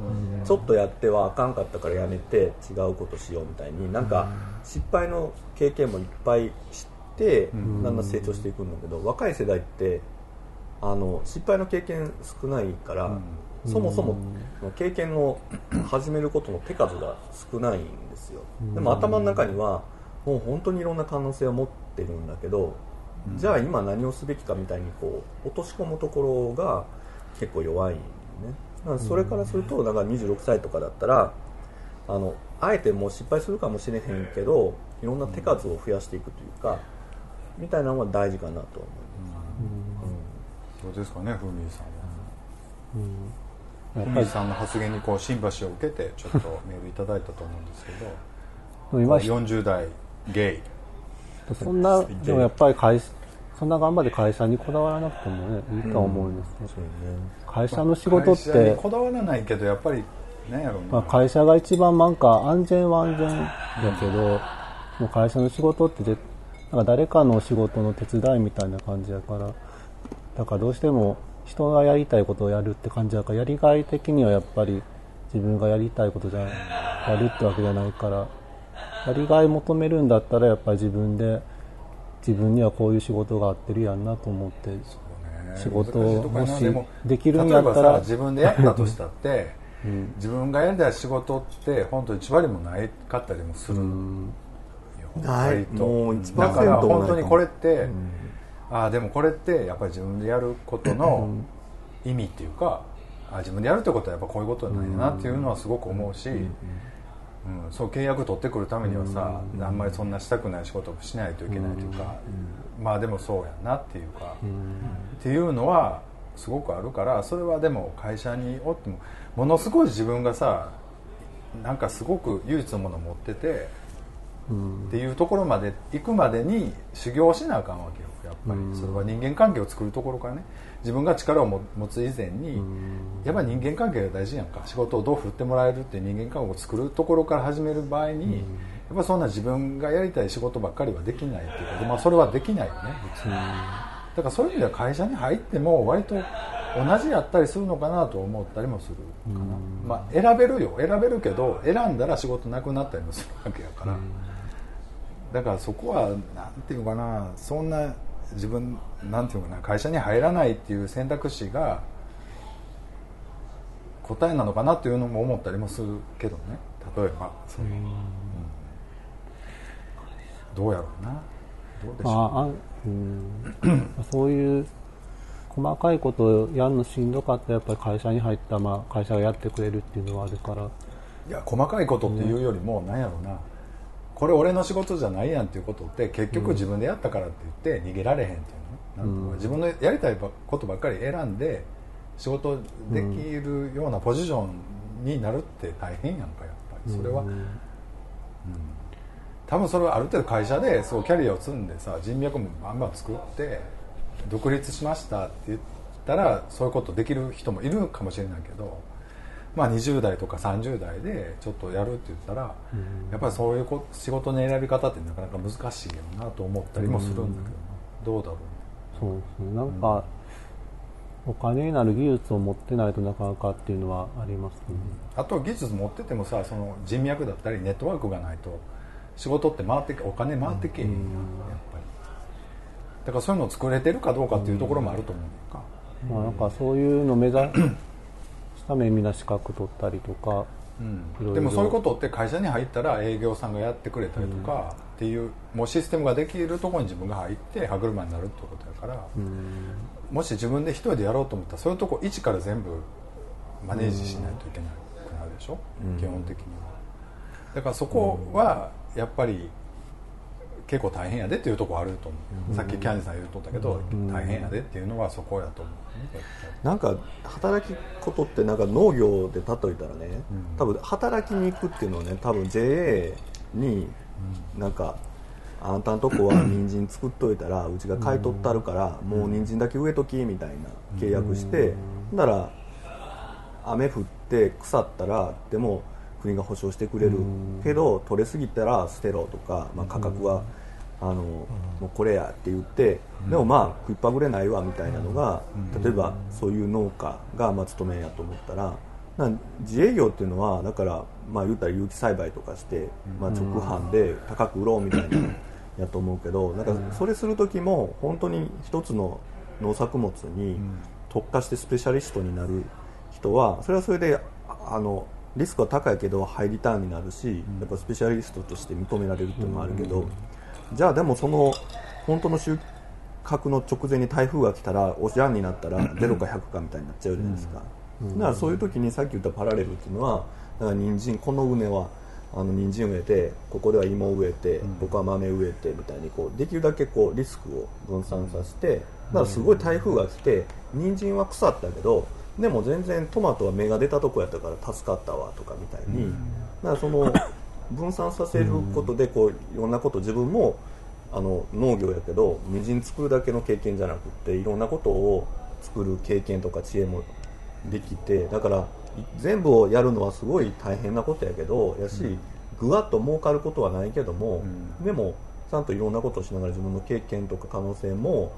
ちょっとやってはあかんかったからやめて違うことしようみたいになんか失敗の経験もいっぱい知ってだんだん成長していくんだけど若い世代ってあの失敗の経験少ないから、うん、そもそも経験を始めることの手数が少ないんですよ、でも頭の中にはもう本当にいろんな可能性を持ってるんだけど、うん、じゃあ今何をすべきかみたいにこう落とし込むところが結構弱いね。それからするとだから26歳とかだったらあのあえてもう失敗するかもしれへんけどいろんな手数を増やしていくというかみたいなのは大事かなと思います、うんどうですかねふみさんは、うん、ふみさんの発言にこうシンパシーを受けてちょっと [laughs] メールいただいたと思うんですけど今40代ゲイ。そんな [laughs] でもやっぱり会そんな頑張って会社にこだわらなくてもねいいと思うんですねうんね、会社の仕事って、会社にこだわらないけどやっぱり何やろうまあ、会社が一番なんか安全は安全だけど、もう会社の仕事ってなんか誰かの仕事の手伝いみたいな感じやからだからどうしても人がやりたいことをやるって感じだからやりがい的にはやっぱり自分がやりたいことじゃやるってわけじゃないからやりがい求めるんだったらやっぱり自分で自分にはこういう仕事が合ってるやんなと思って仕事をもしできるんやったら自分でやったとしたって、うん、自分がやりたい仕事って本当一割もないかったりもする。よ、ない。とだから本当にこれって、うんああでもこれってやっぱり自分でやることの意味っていうかあ自分でやるってことはやっぱこういうことなんやなっていうのはすごく思うしうん、そう契約取ってくるためにはさ、あんまりそんなしたくない仕事をしないといけないというか、まあでもそうやなっていうか、っていうのはすごくあるからそれはでも会社におってもものすごい自分がさなんかすごく唯一のものを持ってて、っていうところまで行くまでに修行しなあかんわけよやっぱり、それは人間関係を作るところからね自分が力を持つ以前に、やっぱり人間関係が大事やんか。仕事をどう振ってもらえるっていう人間関係を作るところから始める場合に、やっぱそんな自分がやりたい仕事ばっかりはできないっていうか、まあ、それはできないよね。普通に、だからそういう意味では会社に入っても割と同じやったりするのかなと思ったりもするかな、まあ、選べるよ。選べるけど選んだら仕事なくなったりもするわけやから、だからそこはなんていうかな。そんな自分なんていうかな会社に入らないっていう選択肢が答えなのかなっていうのも思ったりもするけどね。例えば。そういう、うん、どうやろうな。どうでしょう。ああうん。そういう細かいことをやるのしんどかったやっぱり会社に入った、まあ、会社がやってくれるっていうのはあるから。いや細かいことっていうよりも、ね、なんやろうなこれ俺の仕事じゃないやんっていうことって結局自分でやったからって言って逃げられへんっていうの、うん、自分のやりたいことばっかり選んで仕事できるようなポジションになるって大変やんかやっぱり。それは、うん、うん、多分それはある程度会社でそうキャリアを積んでさ人脈もバンバン作って独立しましたって言ったらそういうことできる人もいるかもしれないけどまあ、20代とか30代でちょっとやるって言ったら、うん、やっぱりそういう仕事の選び方ってなかなか難しいよなと思ったりもするんだけど、うん、どうだろうそうですね。なんか、お金になる技術を持ってないとなかなかっていうのはありますね、あと技術持っててもさその人脈だったりネットワークがないと仕事って回ってお金回ってけえへんや,、やっぱり。だからそういうのを作れてるかどうかっていうところもあると思うか、まあ、なんかそういうの目指ためみんな資格取ったりとか、うん、でもそういうことって会社に入ったら営業さんがやってくれたりとかっていう、もうシステムができるところに自分が入って歯車になるってことやから、もし自分で一人でやろうと思ったらそういうとこ一から全部マネージしないといけなくなるでしょ、基本的には。だからそこはやっぱり結構大変やでっていうところあると思う、うん、さっきキャンディさん言うとったけど、うん、大変やでっていうのはそこやと思う、なんか働きことってなんか農業で例えたらね、うん、多分働きに行くっていうのはね多分 JA になんか、あんたんとこは人参作っといたらうちが買い取ったるからもう人参だけ植えときみたいな契約してなら雨降って腐ったらでも国が保証してくれる。けど取れすぎたら捨てろとか、まあ、価格はあのもうこれやって言ってでもまあ食いっぱぐれないわみたいなのが例えばそういう農家がまあ勤めやと思ったら自営業っていうのはだからまあ言ったら有機栽培とかして、まあ、直販で高く売ろうみたいなやと思うけどなんかそれする時も本当に一つの農作物に特化してスペシャリストになる人はそれはそれであのリスクは高いけどハイリターンになるし、やっぱスペシャリストとして認められるっていうのもあるけど、じゃあでもその本当の収穫の直前に台風が来たらおじゃんになったら [clears throat] 0か100かみたいになっちゃうじゃないですか、だからそういう時にさっき言ったパラレルっていうのはだから人参この畝はあの人参植えてここでは芋植えて、僕は豆植えてみたいにこうできるだけこうリスクを分散させてだからすごい台風が来て人参は腐ったけどでも全然トマトは芽が出たとこやったから助かったわとかみたいに、だからその分散させることでこういろんなこと自分もあの農業やけど無人作るだけの経験じゃなくていろんなことを作る経験とか知恵もできてだから全部をやるのはすごい大変なことやけどやし、ぐわっと儲かることはないけども、でもちゃんといろんなことをしながら自分の経験とか可能性も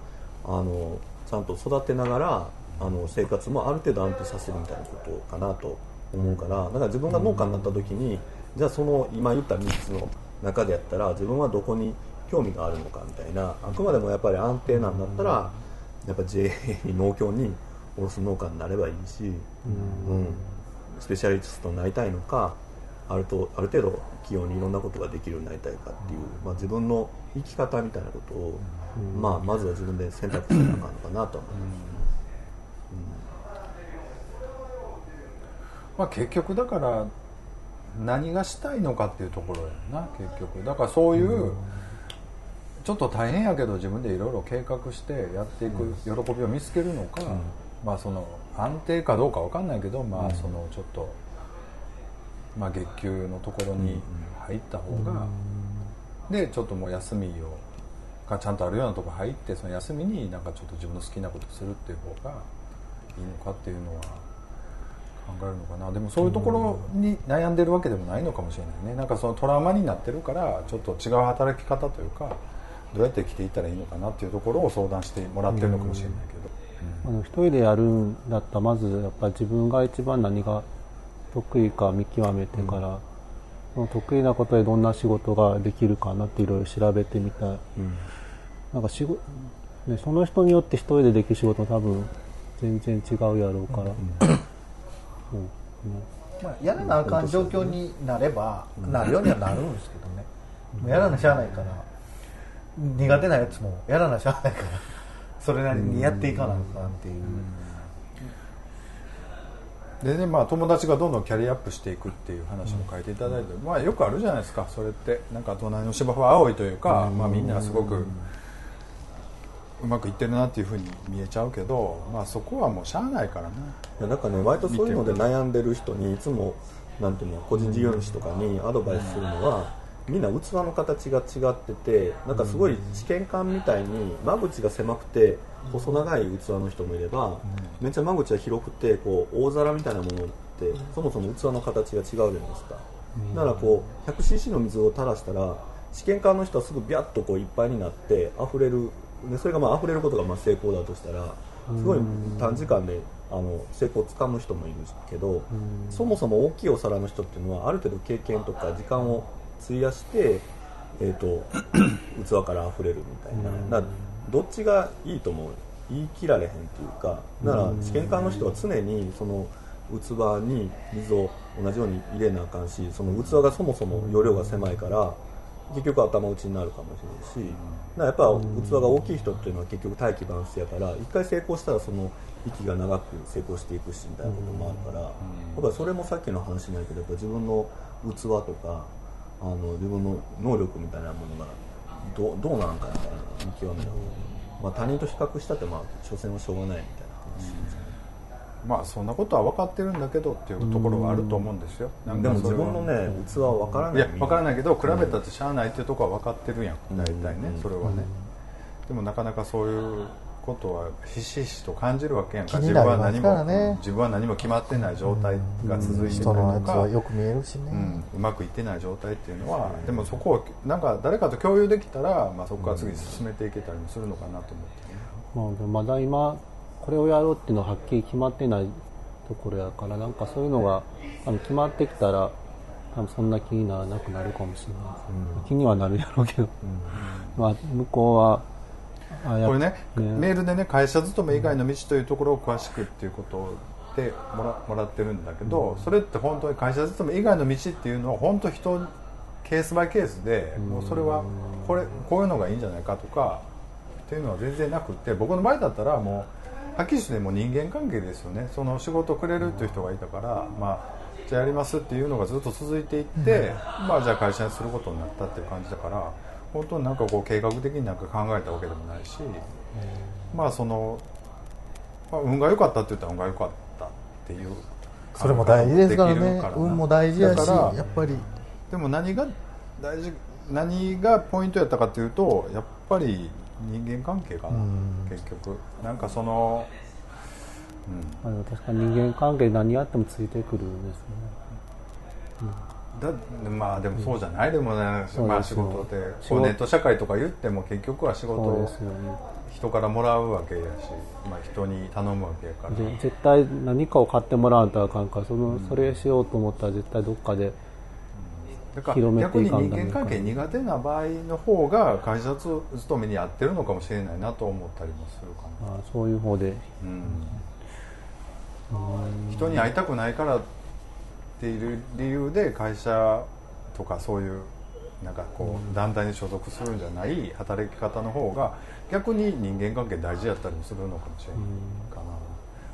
あのちゃんと育てながらあの生活もある程度安定させるみたいなことかなと思うからだから自分が農家になった時にじゃあその今言った3つの中でやったら自分はどこに興味があるのかみたいなあくまでもやっぱり安定なんだったらやっぱ JA に農協に卸す農家になればいいし、うん、スペシャリストになりたいのかあるとある程度器用にいろんなことができるようになりたいかっていう、まあ、自分の生き方みたいなことを、まあ、まずは自分で選択しなあかんのかなと思います。まあ、結局だから何がしたいのかっていうところやな結局。だからそういう、ちょっと大変やけど自分でいろいろ計画してやっていく喜びを見つけるのか、まあその安定かどうかわかんないけどまあそのちょっと、まあ、月給のところに入った方が、でちょっともう休みをがちゃんとあるようなとこ入ってその休みになんかちょっと自分の好きなことするっていう方がいいのかっていうのは考えるのかな。でもそういうところに悩んでるわけでもないのかもしれないね。なんかそのトラウマになってるからちょっと違う働き方というかどうやって生きていったらいいのかなっていうところを相談してもらってるのかもしれないけど、あの一人でやるんだったらまずやっぱり自分が一番何が得意か見極めてから、その得意なことでどんな仕事ができるかなっていろいろ調べてみたい、なんか仕事、ね、その人によって一人でできる仕事多分全然違うやろうから、そうねまあ、やらなあかん。状況になれば、なるようにはなるん。ですけどね、もうやらなしゃあないから苦手なやつもやらなしゃあないからそれなりにやっていかなあかん。っていう、でねまあ友達がどん。どん。キャリアアップしていくっていう話も書いていただいて、まあよくあるじゃないですかそれってなん。か隣の芝生は青いというか、まあみん。なすごくうまくいってるなっていうふうに見えちゃうけどまあそこはもうしゃあないからね。いやなんかね割とそういうので悩んでる人にいつもなんていうの個人事業主とかにアドバイスするのは、みんな器の形が違っててなんかすごい試験管みたいに間口が狭くて細長い器の人もいれば、めっちゃ間口が広くてこう大皿みたいなものってそもそも器の形が違うじゃないですか、だからこう 100cc の水を垂らしたら試験管の人はすぐビャッとこういっぱいになって溢れるでそれがまあ溢れることがまあ成功だとしたらすごい短時間であの成功をつかむ人もいるけどそもそも大きいお皿の人っていうのはある程度経験とか時間を費やして、えー、と [clears throat] 器から溢れるみたいな。どっちがいいと思う？言い切られへんっていうかだから試験官の人は常にその器に水を同じように入れなあかんしその器がそもそも容量が狭いから結局頭打ちになるかもしれないしだからやっぱ器が大きい人っていうのは結局大器晩成やから一回成功したらその息が長く成功していくしみたいなこともあるからやっぱりそれもさっきの話になるけどやっぱ自分の器とかあの自分の能力みたいなものがどうどうなんかみたいな見極めなまあ、他人と比較したってまあ所詮はしょうがないみたいな話ですまあそんなことは分かってるんだけどっていうところはあると思うんですよ。なん。でも自分のね器は分からない。いや分からないけど比べたってしゃあないっていうところは分かってるやん。大体ねそれはね。でもなかなかそういうことはひしひしと感じるわけやんか。気に自分は何も自分は何も決まってない状態が続いてたり人のやとかよく見えるしね、うん、うまくいってない状態っていうのはでもそこをなんか誰かと共有できたら、まあ、そこから次進めていけたりもするのかなと思ってね。まあ、まだ今これをやろうっていうのははっきり決まってないところやからなんかそういうのが決まってきたら多分そんな気にならなくなるかもしれないです、気にはなるやろうけど、まあ、向こうはこれねね。メールでね会社勤め以外の道というところを詳しくっていうことでもらもらってるんだけど、それって本当に会社勤め以外の道っていうのは本当人ケースバイケースで、もうそれはこれこういうのがいいんじゃないかとかっていうのは全然なくって僕の場合だったらもうはっきりしてもう人間関係ですよね。その仕事をくれるっていう人がいたから、まあじゃあやりますっていうのがずっと続いていって、まあじゃあ会社にすることになったっていう感じだから本当になんかこう計画的になんか考えたわけでもないし、まあその、まあ、運が良かったって言ったら運が良かったっていうそれも大事ですからね。できるからな。運も大事やしだからやっぱり。でも何が大事何がポイントやったかというとやっぱり人間関係かな、うん。結局。なんかその、うん、あの確かに人間関係何やってもついてくるんですね。だまあでもそうじゃない、でもね、まあ、仕事で。こうネット社会とか言っても結局は仕事をそうですよね。人からもらうわけやし、まあ、人に頼むわけやから。で絶対何かを買ってもらわんとあかんからそのそれしようと思ったら絶対どっかでだから逆に人間関係苦手な場合の方が会社勤めに合ってるのかもしれないなと思ったりもするかな、あそういう方で。うん。人に会いたくないからっていう理由で会社とかそういうなんかこう団体に所属するんじゃない働き方の方が逆に人間関係大事やったりもするのかもしれな。いかな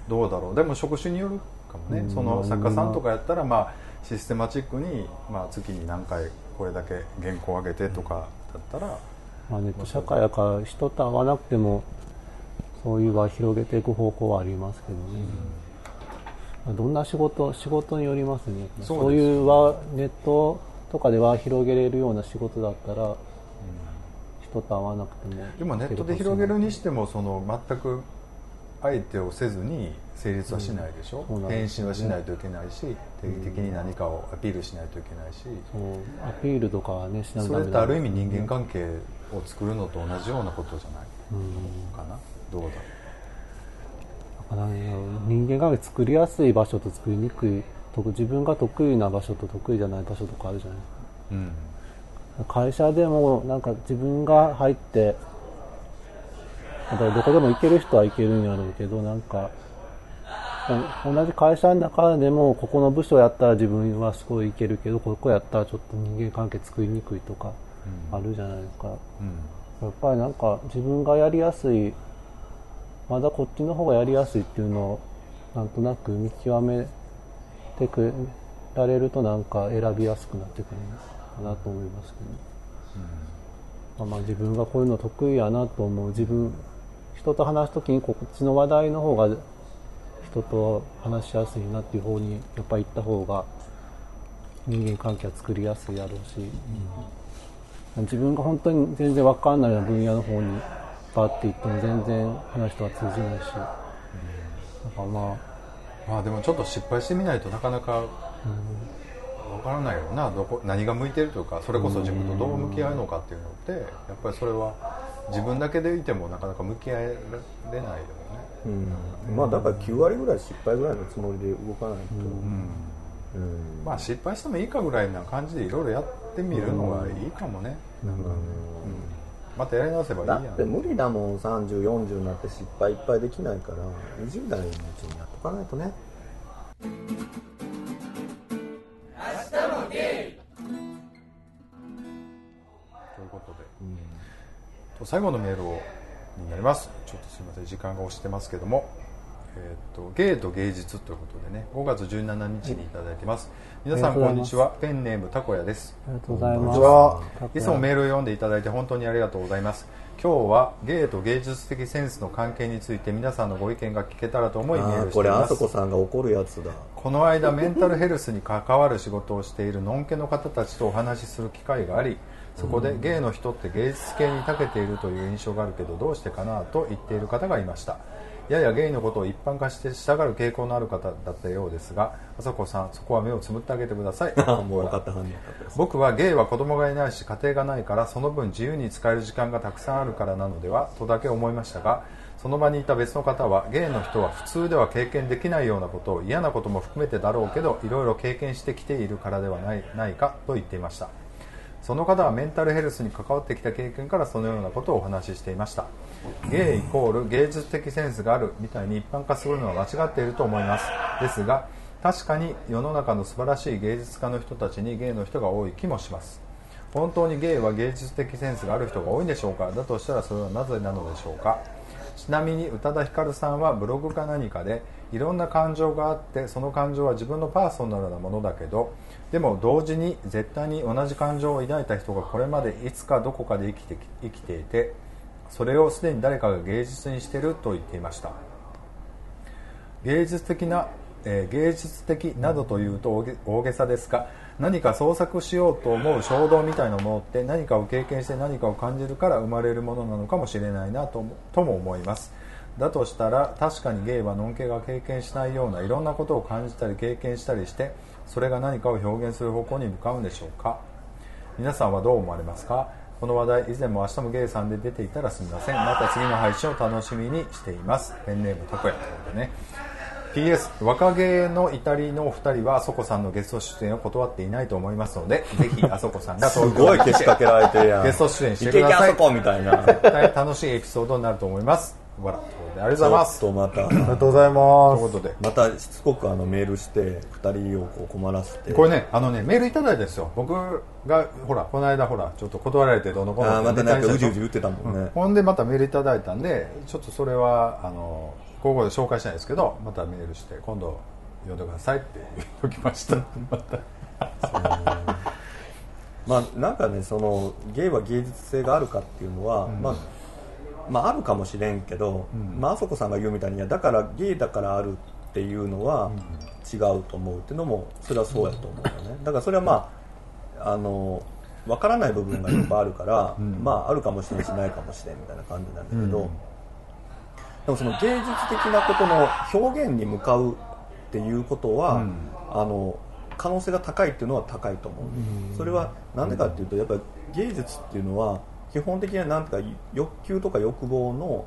どうだろう。でも職種によるかもね。うんその作家さんとかやったらまあシステマチックに、まあ、月に何回これだけ原稿上げてとかだったら、まあ、ネット社会やから人と会わなくてもそういう場を広げていく方向はありますけどね、うん、どんな仕事仕事によりますね。そういうはネットとかでは広げれるような仕事だったら、人と会わなくてもでもネットで広げるにしてもその全く相手をせずに成立はしないでしょ、うん、返信はしないといけないし、定期的に何かをアピールしないといけないし、アピールとかはねしないそれってある意味人間関係を作るのと同じようなことじゃない？かな、どうだだから人間関係作りやすい場所と作りにくい自分が得意な場所と得意じゃない場所とかあるじゃないですか、うん、会社でもなんか自分が入ってどこでも行ける人は行けるんやろうけどなんか同じ会社の中でもここの部署やったら自分はすごい行けるけどここやったらちょっと人間関係作りにくいとかあるじゃないですか、うん、やっぱりなんか自分がやりやすいまだこっちの方がやりやすいっていうのをなんとなく見極めてくられるとなんか選びやすくなってくるかなと思いますけど、うん、まあ、自分がこういうの得意やなと思う。自分人と話す時にこっちの話題の方が人と話しやすいなっていう方にやっぱり行った方が人間関係は作りやすいやろうし、うん、自分が本当に全然分かんないような分野の方にバッて行っても全然話とは通じないし、うん、だからまあまあでもちょっと失敗してみないとなかなか、分からないよな。どこ何が向いてるとかそれこそ自分とどう向き合うのかっていうのってやっぱりそれは自分だけでいてもなかなか向き合えれないよね、うん、まあだから9割ぐらい失敗ぐらいのつもりで動かないと、うん。うん、まあ失敗してもいいかぐらいな感じでいろいろやってみるのがいいかもね、なんか、うん、またやり直せばいいやん。だって無理だもん。3040になって失敗いっぱいできないから20代のうちにやっとかないとね。明日もゲイということで、うん、最後のメールをになります。ちょっとすみません時間が押してますけども。えーと、芸と芸術ということでね5月17日にいただいてます、皆さんこんにちは。ペンネームたこやです。ありがとうございます。いつもメールを読んでいただいて本当にありがとうございます。今日は芸と芸術的センスの関係について皆さんのご意見が聞けたらと思いメールしています。これあそこさんが怒るやつだ。この間メンタルヘルスに関わる仕事をしているのんけの方たちとお話しする機会がありそこで芸の人って芸術系に長けているという印象があるけどどうしてかなと言っている方がいました。ややゲイのことを一般化して従う傾向のある方だったようですがあさこさんそこは目をつむってあげてください。[laughs] もう分かった犯人僕はゲイは子供がいないし家庭がないからその分自由に使える時間がたくさんあるからなのではとだけ思いましたがその場にいた別の方はゲイの人は普通では経験できないようなことを嫌なことも含めてだろうけどいろいろ経験してきているからではないないかと言っていましたその方はメンタルヘルスに関わってきた経験からそのようなことをお話ししていました。ゲイコール芸術的センスがあるみたいに一般化するのは間違っていると思います。ですが確かに世の中の素晴らしい芸術家の人たちにゲイの人が多い気もします。本当にゲイは芸術的センスがある人が多いんでしょうか？だとしたらそれはなぜなのでしょうか？ちなみに宇多田ヒカルさんはブログか何かでいろんな感情があってその感情は自分のパーソナルなものだけどでも同時に絶対に同じ感情を抱いた人がこれまでいつかどこかで生きて生きていてそれをすでに誰かが芸術にしてると言っていました。芸術的な、えー、芸術的などというと大げさですが何か創作しようと思う衝動みたいなものって何かを経験して何かを感じるから生まれるものなのかもしれないなととも思います。だとしたら確かにゲイはのんけが経験しないようないろんなことを感じたり経験したりしてそれが何かを表現する方向に向かうんでしょうか？皆さんはどう思われますか？この話題以前も明日もゲイさんで出ていたらすみません。また次の配信を楽しみにしています。ペンネームたこやというね。PS 若芸のイタリのお二人はあそこさんのゲスト出演を断っていないと思いますのでぜひあそこさんがすごいけしかけられてやゲスト出演してください。いけみたいな。絶対楽しいエピソードになると思いますわらありがとうございます。とまた。ありがとうございます。ということで。またしつこくあのメールして2人をこう困らせて。これねあのねメールいただいたんですよ。僕がほらこの間ほらちょっと断られてどのこのあまたなんかうじうじ言ってたもんね、うん、ほんでまたメールいただいたんでちょっとそれはあのここで紹介したいんですけどまたメールして今度読んでくださいって言っておきました。[laughs] またまあなんかねそのゲイは芸術性があるかっていうのは、まあまああるかもしれんけど、まああそこさんが言うみたいにだからゲイだからあるっていうのは違うと思うっていうのもそれはそうやと思うよね。だからそれはまああの分からない部分がいっぱいあるから、まああるかもしれんしないかもしれんみたいな感じなんだけど、でもその芸術的なことの表現に向かうっていうことは、うん。あの可能性が高いっていうのは高いと思う、それはなんでかっていうとやっぱり芸術っていうのは基本的にはなんていうか欲求とか欲望の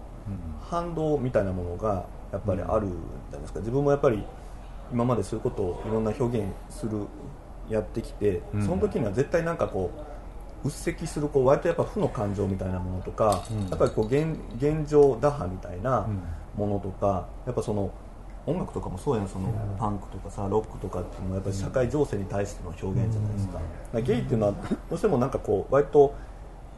反動みたいなものがやっぱりあるじゃないですか。自分もやっぱり今までそういうことをいろんな表現するやってきて、うん。その時には絶対なんかこううっせきするこう割とやっぱ負の感情みたいなものとか、うん。やっぱりこう現現状打破みたいなうん。ものとか、やっぱその音楽とかもそうやんそのパンクとかさロックとかっていうのはやっぱり社会情勢に対しての表現じゃないですか,、ゲイっていうのはどうしてもなんかこう割と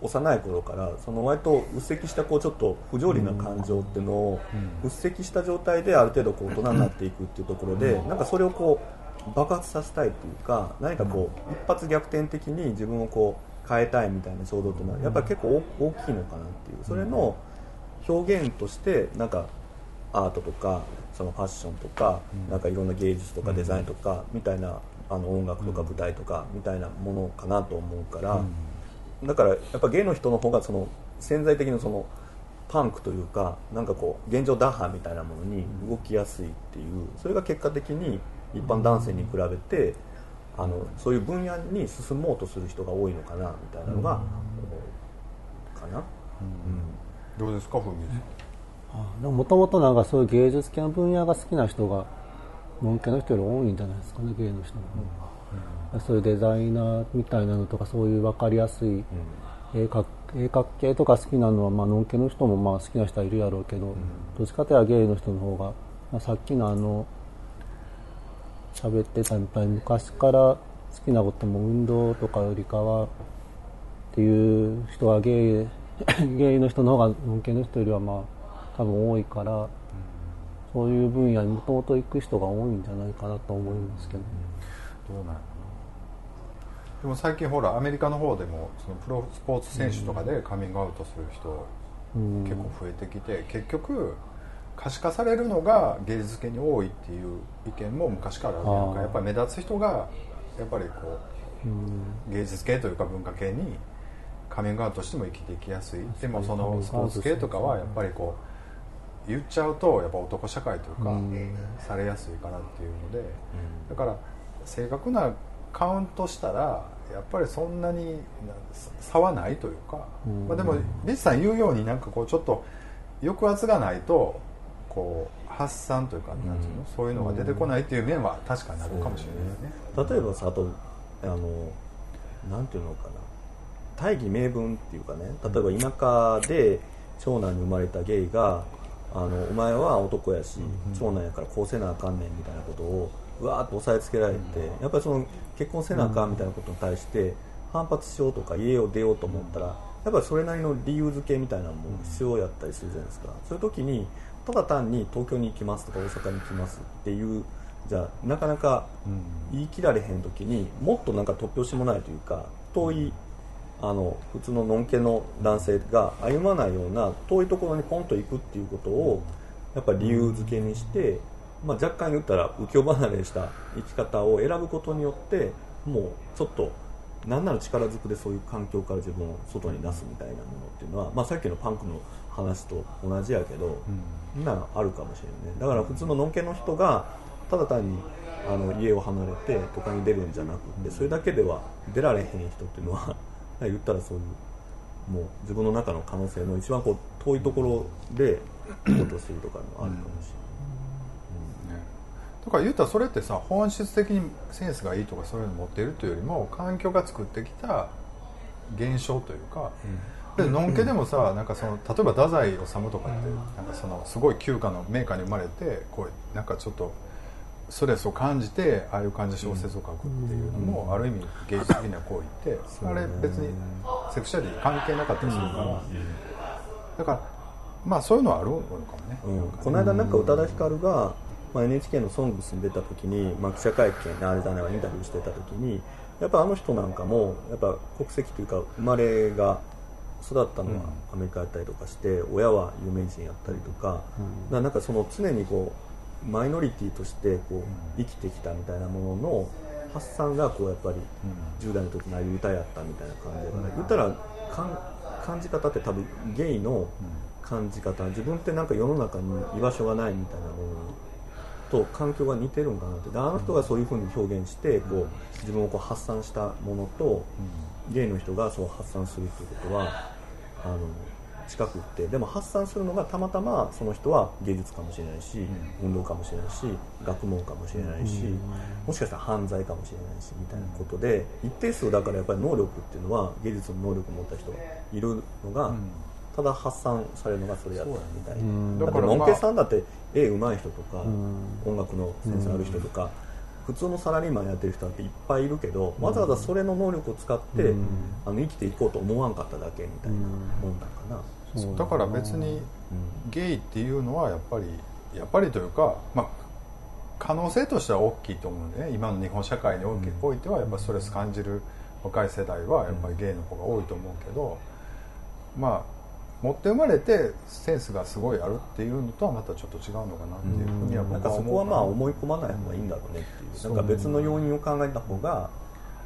幼い頃からその割とうっせきしたこうちょっと不条理な感情っていうのをうっせきした状態である程度こう大人になっていくっていうところでなんかそれをこう爆発させたいっていうか何かこう一発逆転的に自分をこう変えたいみたいな衝動っていうのはやっぱり結構大大きいのかなっていう。それの表現としてなんかアートとかそのファッションとかなんかいろんな芸術とかデザインとかみたいなあの音楽とか舞台とかみたいなものかなと思うから。だからやっぱゲイの人の方がその潜在的なそのパンクというかなんかこう現状打破みたいなものに動きやすいっていうそれが結果的に一般男性に比べてあのそういう分野に進もうとする人が多いのかなみたいなのが思うかな、どうですかふみもともとなんかそういう芸術系の分野が好きな人がノン系の人より多いんじゃないですかね芸の人の方が、そういうデザイナーみたいなのとかそういう分かりやすい絵描系とか好きなのは、まあ、ノン系の人もまあ好きな人はいるやろうけど、どっちかというとゲイの人の方が、まあ、さっきのあの喋ってたみたいに昔から好きなことも運動とかよりかはっていう人はゲイ [laughs] ゲイの人の方がノン系の人よりはまあ多分多いから、そういう分野にもともと行く人が多いんじゃないかなと思いますけど、どうなんでも最近ほらアメリカの方でもそのプロスポーツ選手とかでカミングアウトする人うん。結構増えてきて結局可視化されるのが芸術系に多いっていう意見も昔からあるやんあー。かやっぱり目立つ人がやっぱりこう芸術系というか文化系にカミングアウトしても生きていきやすい。でもそのスポーツ系とかはやっぱりこう言っちゃうとやっぱ男社会というかうん。されやすいかなっていうのでだから正確なカウントしたらやっぱりそんなにな差はないというか、うん。まあ、でもリツさん言うようになんかこうちょっと抑圧がないとこう発散というか、なんていうのそういうのが出てこないっていう面は確かにあるかもしれないね。例えばさあとあのなんていうのかな。大義名分っていうかね。例えば田舎で長男に生まれたゲイがあのお前は男やし長男やからこうせなあかんねんみたいなことをうわーっと押さえつけられてやっぱりその結婚せなあかんみたいなことに対して反発しようとか家を出ようと思ったらやっぱりそれなりの理由付けみたいなのも必要やったりするじゃないですか。そういう時にただ単に東京に行きますとか大阪に行きますっていうじゃあなかなか言い切られへん時にもっとなんか突拍子もないというか遠いあの普通ののんけの男性が歩まないような遠いところにポンと行くっていうことをやっぱり理由付けにして、まあ、若干言ったら浮世離れした生き方を選ぶことによってもうちょっと何なら力ずくでそういう環境から自分を外に出すみたいなものっていうのは、まあ、さっきのパンクの話と同じやけど、みん。なあるかもしれないね。だから普通ののんけの人がただ単にあの家を離れて都会に出るんじゃなくてそれだけでは出られへん人っていうのは [laughs] 言ったらそういうもう自分の中の可能性の一番こう遠いところで仕事するとかのあるかもしねだから言ったらそれってさ本質的にセンスがいいとかそういうの持っているというよりも環境が作ってきた現象というか、でのんけでもさなんかその例えば太宰治とかってなんかそのすごい旧家の名家に生まれてこうなんかちょっとストレスを感じてああいう感じで小説を書くっていうのも、ある意味芸術的な行為ってあれ別にセクシャリティ関係なかったりするから、だからまあそういうのはあるのかもね、この間なんか宇多田ヒカルがまあ、NHK の「ソングスに出た時に、まあ、記者会見あれじゃないインタビューしてた時にやっぱあの人なんかもやっぱ国籍というか生まれが育ったのはアメリカやったりとかして親は有名人やったりとか,、なんかその常にこうマイノリティとしてこう生きてきたみたいなものの発散がこうやっぱり10代の時のああいう歌やったみたいな感じだから、言ったら感じ方って多分ゲイの感じ方自分ってなんか世の中に居場所がないみたいなものと環境が似てるんかなって。あの人がそういうふうに表現してこう自分をこう発散したものと、ゲイの人がそう発散するっていうことはあの近くって。でも発散するのがたまたまその人は芸術かもしれないし、運動かもしれないし学問かもしれないし、もしかしたら犯罪かもしれないしみたいなことで一定数だからやっぱり能力っていうのは芸術の能力を持った人がいるのが、ただ発散されるのがそれやったみたいな、だからのんけさんだって絵うまい人とか、音楽のセンスある人とか、普通のサラリーマンやってる人っていっぱいいるけど、わざわざそれの能力を使って、あの生きていこうと思わんかっただけみたいなもんだかな、だから別にゲイっていうのはやっぱりやっぱりというか、まあ、可能性としては大きいと思うんでね。今の日本社会においてはやっぱストレス感じる若い世代はやっぱりゲイの方が多いと思うけどまあ持って生まれてセンスがすごいあるっていうのとはまたちょっと違うのかなっていうふうには僕は思う、うん、そこはまあ思い込まない方がいいんだろうねっていう、なんか別の要因を考えた方が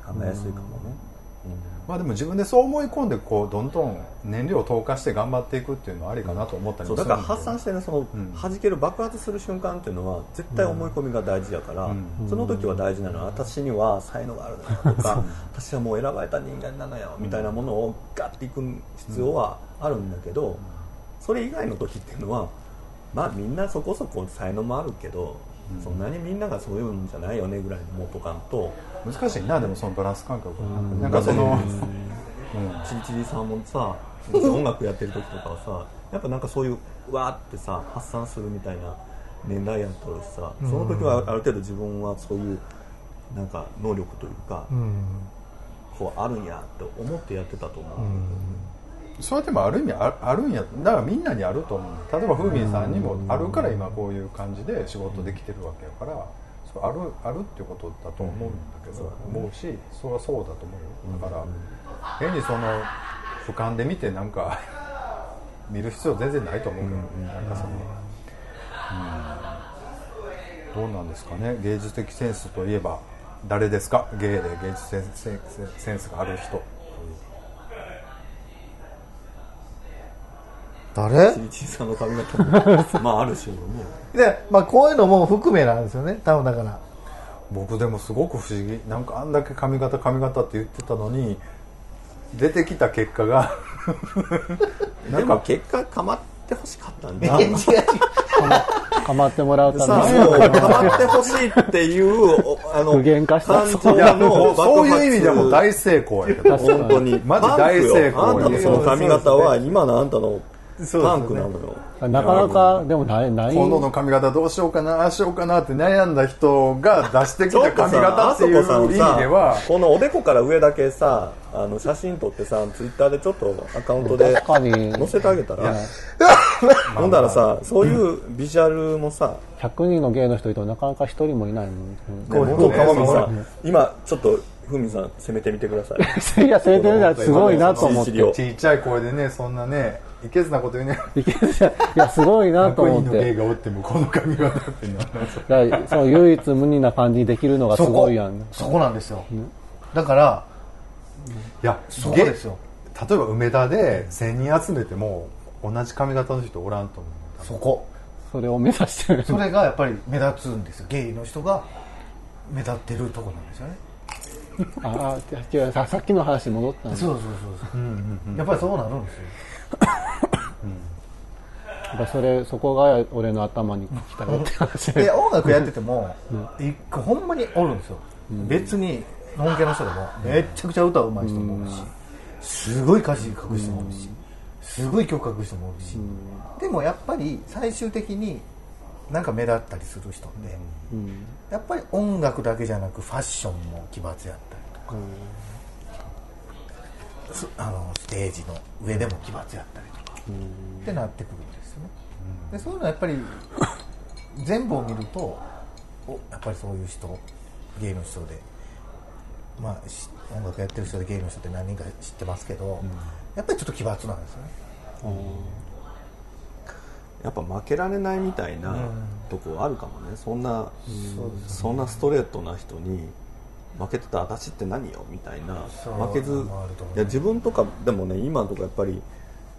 考えやすいかもね、まあでも自分でそう思い込んでこうどんどん燃料を投下して頑張っていくっていうのはありかなと思ったりもする、だから発散してねその、弾ける爆発する瞬間っていうのは絶対思い込みが大事やから、その時は大事なのは私には才能があるなとか私はもう選ばれた人間なのよみたいなものをガッていく必要はあるんだけど、それ以外の時っていうのはまあみんなそこそこ才能もあるけどそんなにみんながそういうんじゃないよねぐらいのもとかんと難しいなでもそのバランス感覚なんかそのちりちりさんもさ音楽やってる時とかはさやっぱなんかそういうわーってさ発散するみたいな年代やったらさその時はある程度自分はそういうなんか能力というか、こうあるんやって思ってやってたと思う、それでもある意味ああるんやだからみんなにあると思う。例えばふうみんさんにもあるから今こういう感じで仕事できてるわけやからそうあるあるっていうことだと思うんだけど、思うしそれはそうだと思うよ。だから変にその俯瞰で見てなんか見る必要全然ないと思うけど、なんかその、うん、どうなんですかね？芸術的センスといえば誰ですか？芸で芸術センスがある人誰？ちいさんの髪型もまああるしねで、まあ、こういうのも含めなんですよね。多分だから。僕でもすごく不思議。なんかあんだけ髪型髪型って言ってたのに出てきた結果がなんか結果かまってほしかったんだ。かまってもらうために。かまってほしいっていうあの感情のそういう意味でも大成功やけど。本当にマジ大成功あんたのその髪型は今のあんたのパンクなのよ。なかなかでもないない。今度の髪型どうしようかなああしようかなって悩んだ人が出してきた髪型っていう意味では。このおでこから上だけさあの写真撮ってさツイッターでちょっとアカウントで載せてあげたら [laughs] ほんだらさそういうビジュアルもさ100人の芸の人いてもなかなか1人もいないもん、ね、さ今ちょっとふみさん攻めてみてください。[laughs] いや攻めてみたらすごいなと思って。[laughs] ちっちゃい声でねそんなねいけずなこと言うね。いけずいやすごいなと思って。100人の芸がおってもこの髪型ってだその唯一無二な感じにできるのがすごいやん。そこなんですよ、うん、だからいやそうですよ。例えば梅田で1000人集めても同じ髪型の人おらんと思う。そこ。それを目指してるそれがやっぱり目立つんですよ。ゲイの人が目立ってるとこなんですよね。[laughs] ああ違うささっきの話に戻ったんそうそうそうそう、うんうんうん、やっぱりそうなるんですようん、それそこが俺の頭にきたよって話。で音楽やってても、うん、ほんまにおるんですよ、うん、別にのんけの人でもめちゃくちゃ歌うまい人もおるし、すごい歌詞書く人もおるし、すごい曲書く人もおるし、でもやっぱり最終的になんか目立ったりする人って、やっぱり音楽だけじゃなくファッションも奇抜やったりとか、あのステージの上でも奇抜やったりとか、ってなってくるんですよね。でそういうのはやっぱり全部を見るとおやっぱりそういう人ゲイの人で、まあ、し音楽やってる人でゲイの人って何人か知ってますけど、やっぱりちょっと奇抜なんですよね。やっぱ負けられないみたいなとこあるかもね。そんなそんなストレートな人に負けてた私って何よ？みたいな。負けずいや自分とかでもね今のとこやっぱり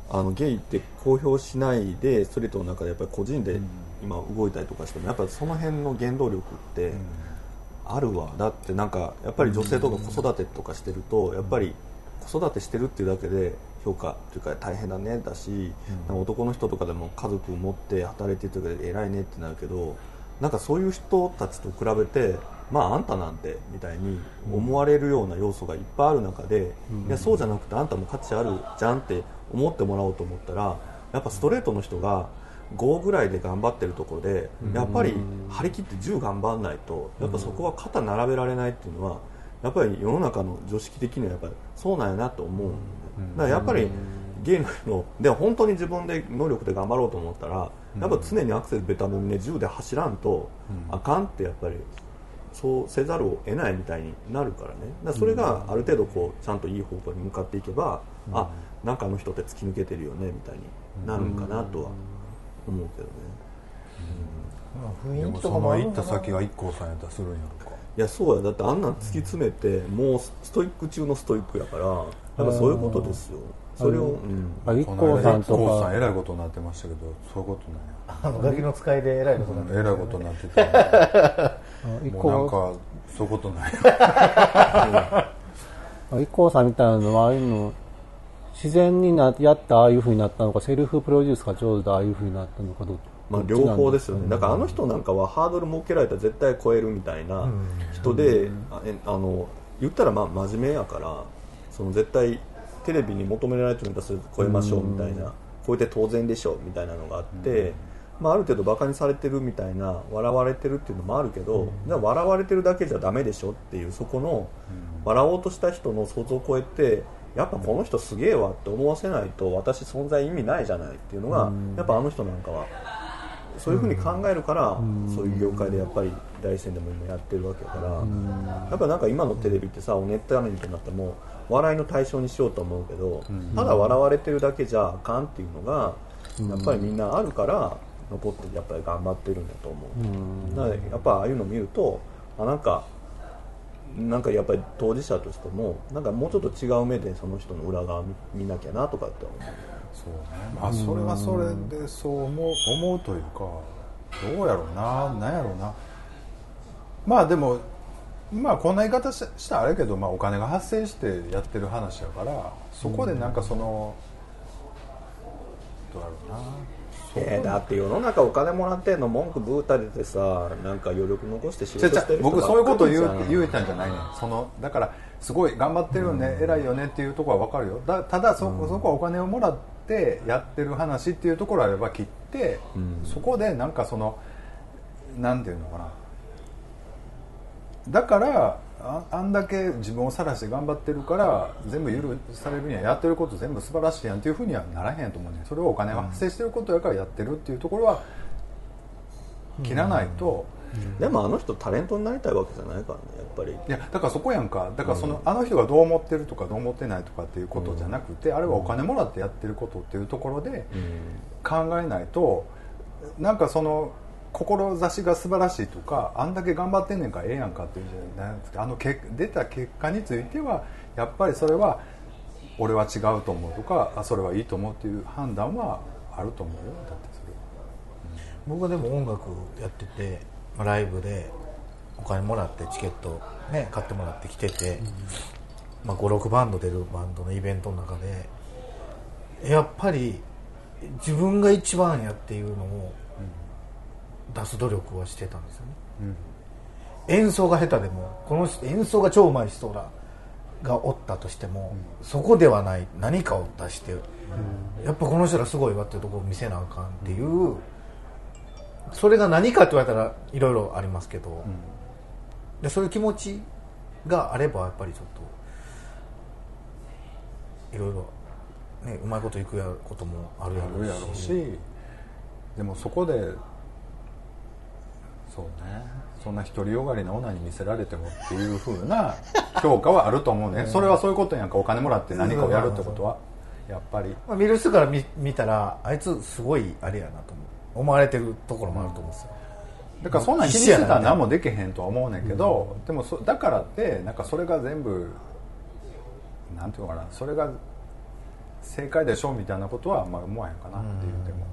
あのゲイって公表しないでストレートの中でやっぱり個人で今動いたりとかしてもやっぱりその辺の原動力ってあるわ。だってなんかやっぱり女性とか子育てとかしてるとやっぱり子育てしてるっていうだけで評価というか大変だねだし、男の人とかでも家族持って働いてる時で偉いねってなるけどなんかそういう人たちと比べてまああんたなんてみたいに思われるような要素がいっぱいある中で、いやそうじゃなくてあんたも価値あるじゃんって思ってもらおうと思ったらやっぱストレートの人が5ぐらいで頑張ってるところでやっぱり張り切って10頑張らないとやっぱそこは肩並べられないっていうのはやっぱり世の中の常識的にはやっぱりそうなんやなと思う。だからやっぱりゲームので本当に自分で能力で頑張ろうと思ったらやっぱ常にアクセルベタ踏みで10で走らんとあかんってやっぱりそうせざるを得ないみたいになるからね。だからそれがある程度こうちゃんといい方向に向かっていけば、あなんかあの人って突き抜けてるよねみたいになるんかなとは思うけどね、まあ雰囲でもそ気とかもあの行った先が一 k さんやったらするんやろか。いやそうや。だってあんなん突き詰めて、もうストイック中のストイックやからやっぱそういうことですよ。それを、うん、さん間一 k とさんえからいことになってましたけどそういうことあのガキの使いで偉いことになって。なんやえらいことになって [laughs] もうなん光かそういうことない [laughs] あ一光さんみたいなのはああいうの自然になやってああいうふうになったのかセルフプロデュースが上手でああいうふうになったのかどまあ、両方ですよね。だからあの人なんかはハードル設けられたら絶対超えるみたいな人で、あの言ったらまあ真面目やからその絶対テレビに求められてるんだったらそれ超えましょうみたいな超えて当然でしょみたいなのがあって、まあ、ある程度バカにされてるみたいな笑われてるっていうのもあるけど、じゃあ笑われてるだけじゃダメでしょっていうそこの笑おうとした人の想像を超えてやっぱこの人すげえわって思わせないと私存在意味ないじゃないっていうのが、やっぱあの人なんかは。そういうふうに考えるから、そういう業界でやっぱり第一線でも今やってるわけだから、やっぱなんか今のテレビってさおネットアニメとなっても笑いの対象にしようと思うけど、ただ笑われてるだけじゃあかんっていうのがやっぱりみんなあるから残ってやっぱり頑張ってるんだと思う、だからやっぱああいうの見るとあなんかなんかやっぱり当事者としてもなんかもうちょっと違う目でその人の裏側見見なきゃなとかって思う。そうね。まあそれはそれでそう思う思うというかどうやろうななんやろうな。まあでもまあこんな言い方ししたらあれやけど、まあ、お金が発生してやってる話やからそこでなんかその、どうやろうなえーだって世の中お金もらってんの文句ブータれてさなんか余力残して仕事してる人僕そういうこと言う言うたんじゃないねん。そのだからすごい頑張ってるよね、偉いよねっていうところは分かるよ。だただそ,、そこはお金をもらってやってる話っていうところあれば切って、そこでなんかそのなんていうのかな。だからああんだけ自分を晒して頑張ってるから全部許されるにはやってること全部素晴らしいやんっていうふうにはならへんと思うね。んそれをお金が発生してることやからやってるっていうところは切らないと、でもあの人タレントになりたいわけじゃないからねやっぱり。いやだからそこやんか。だからその、あの人がどう思ってるとかどう思ってないとかっていうことじゃなくて、あれはお金もらってやってることっていうところで考えないとなんかその志が素晴らしいとかあんだけ頑張ってんねんからええやんかっていうんじゃなくてあのけ出た結果についてはやっぱりそれは俺は違うと思うとかあそれはいいと思うっていう判断はあると思うよ。だってそれは。僕はでも音楽やってて、まあ、ライブでお金もらってチケット、ね、買ってもらって来てて、まあ、56バンド出るバンドのイベントの中でやっぱり自分が一番やっていうのを出す努力はしてたんですよね、演奏が下手でもこの人演奏が超うまい人らがおったとしても、そこではない何かを出して、やっぱこの人らすごいわっていうところを見せなあかんっていう、それが何かって言われたらいろいろありますけど、でそういう気持ちがあればやっぱりちょっといろいろ、ね、うまいこといくやこともあるやろうしでもそこでそうね。そんな独りよがりな女に見せられてもっていうふうな [laughs] 評価はあると思うね。それはそういうことやんか。お金もらって何かをやるってことは。やっぱり。まあ、見る人から見見たらあいつすごいあれやなと思う。思われてるところもあると思うんですよ、だからそんなん気にしてたら何もできへんとは思うねんけど、でもそだからってなんかそれが全部なんていうのかな。それが正解でしょみたいなことはまり思わへんかなって言っても。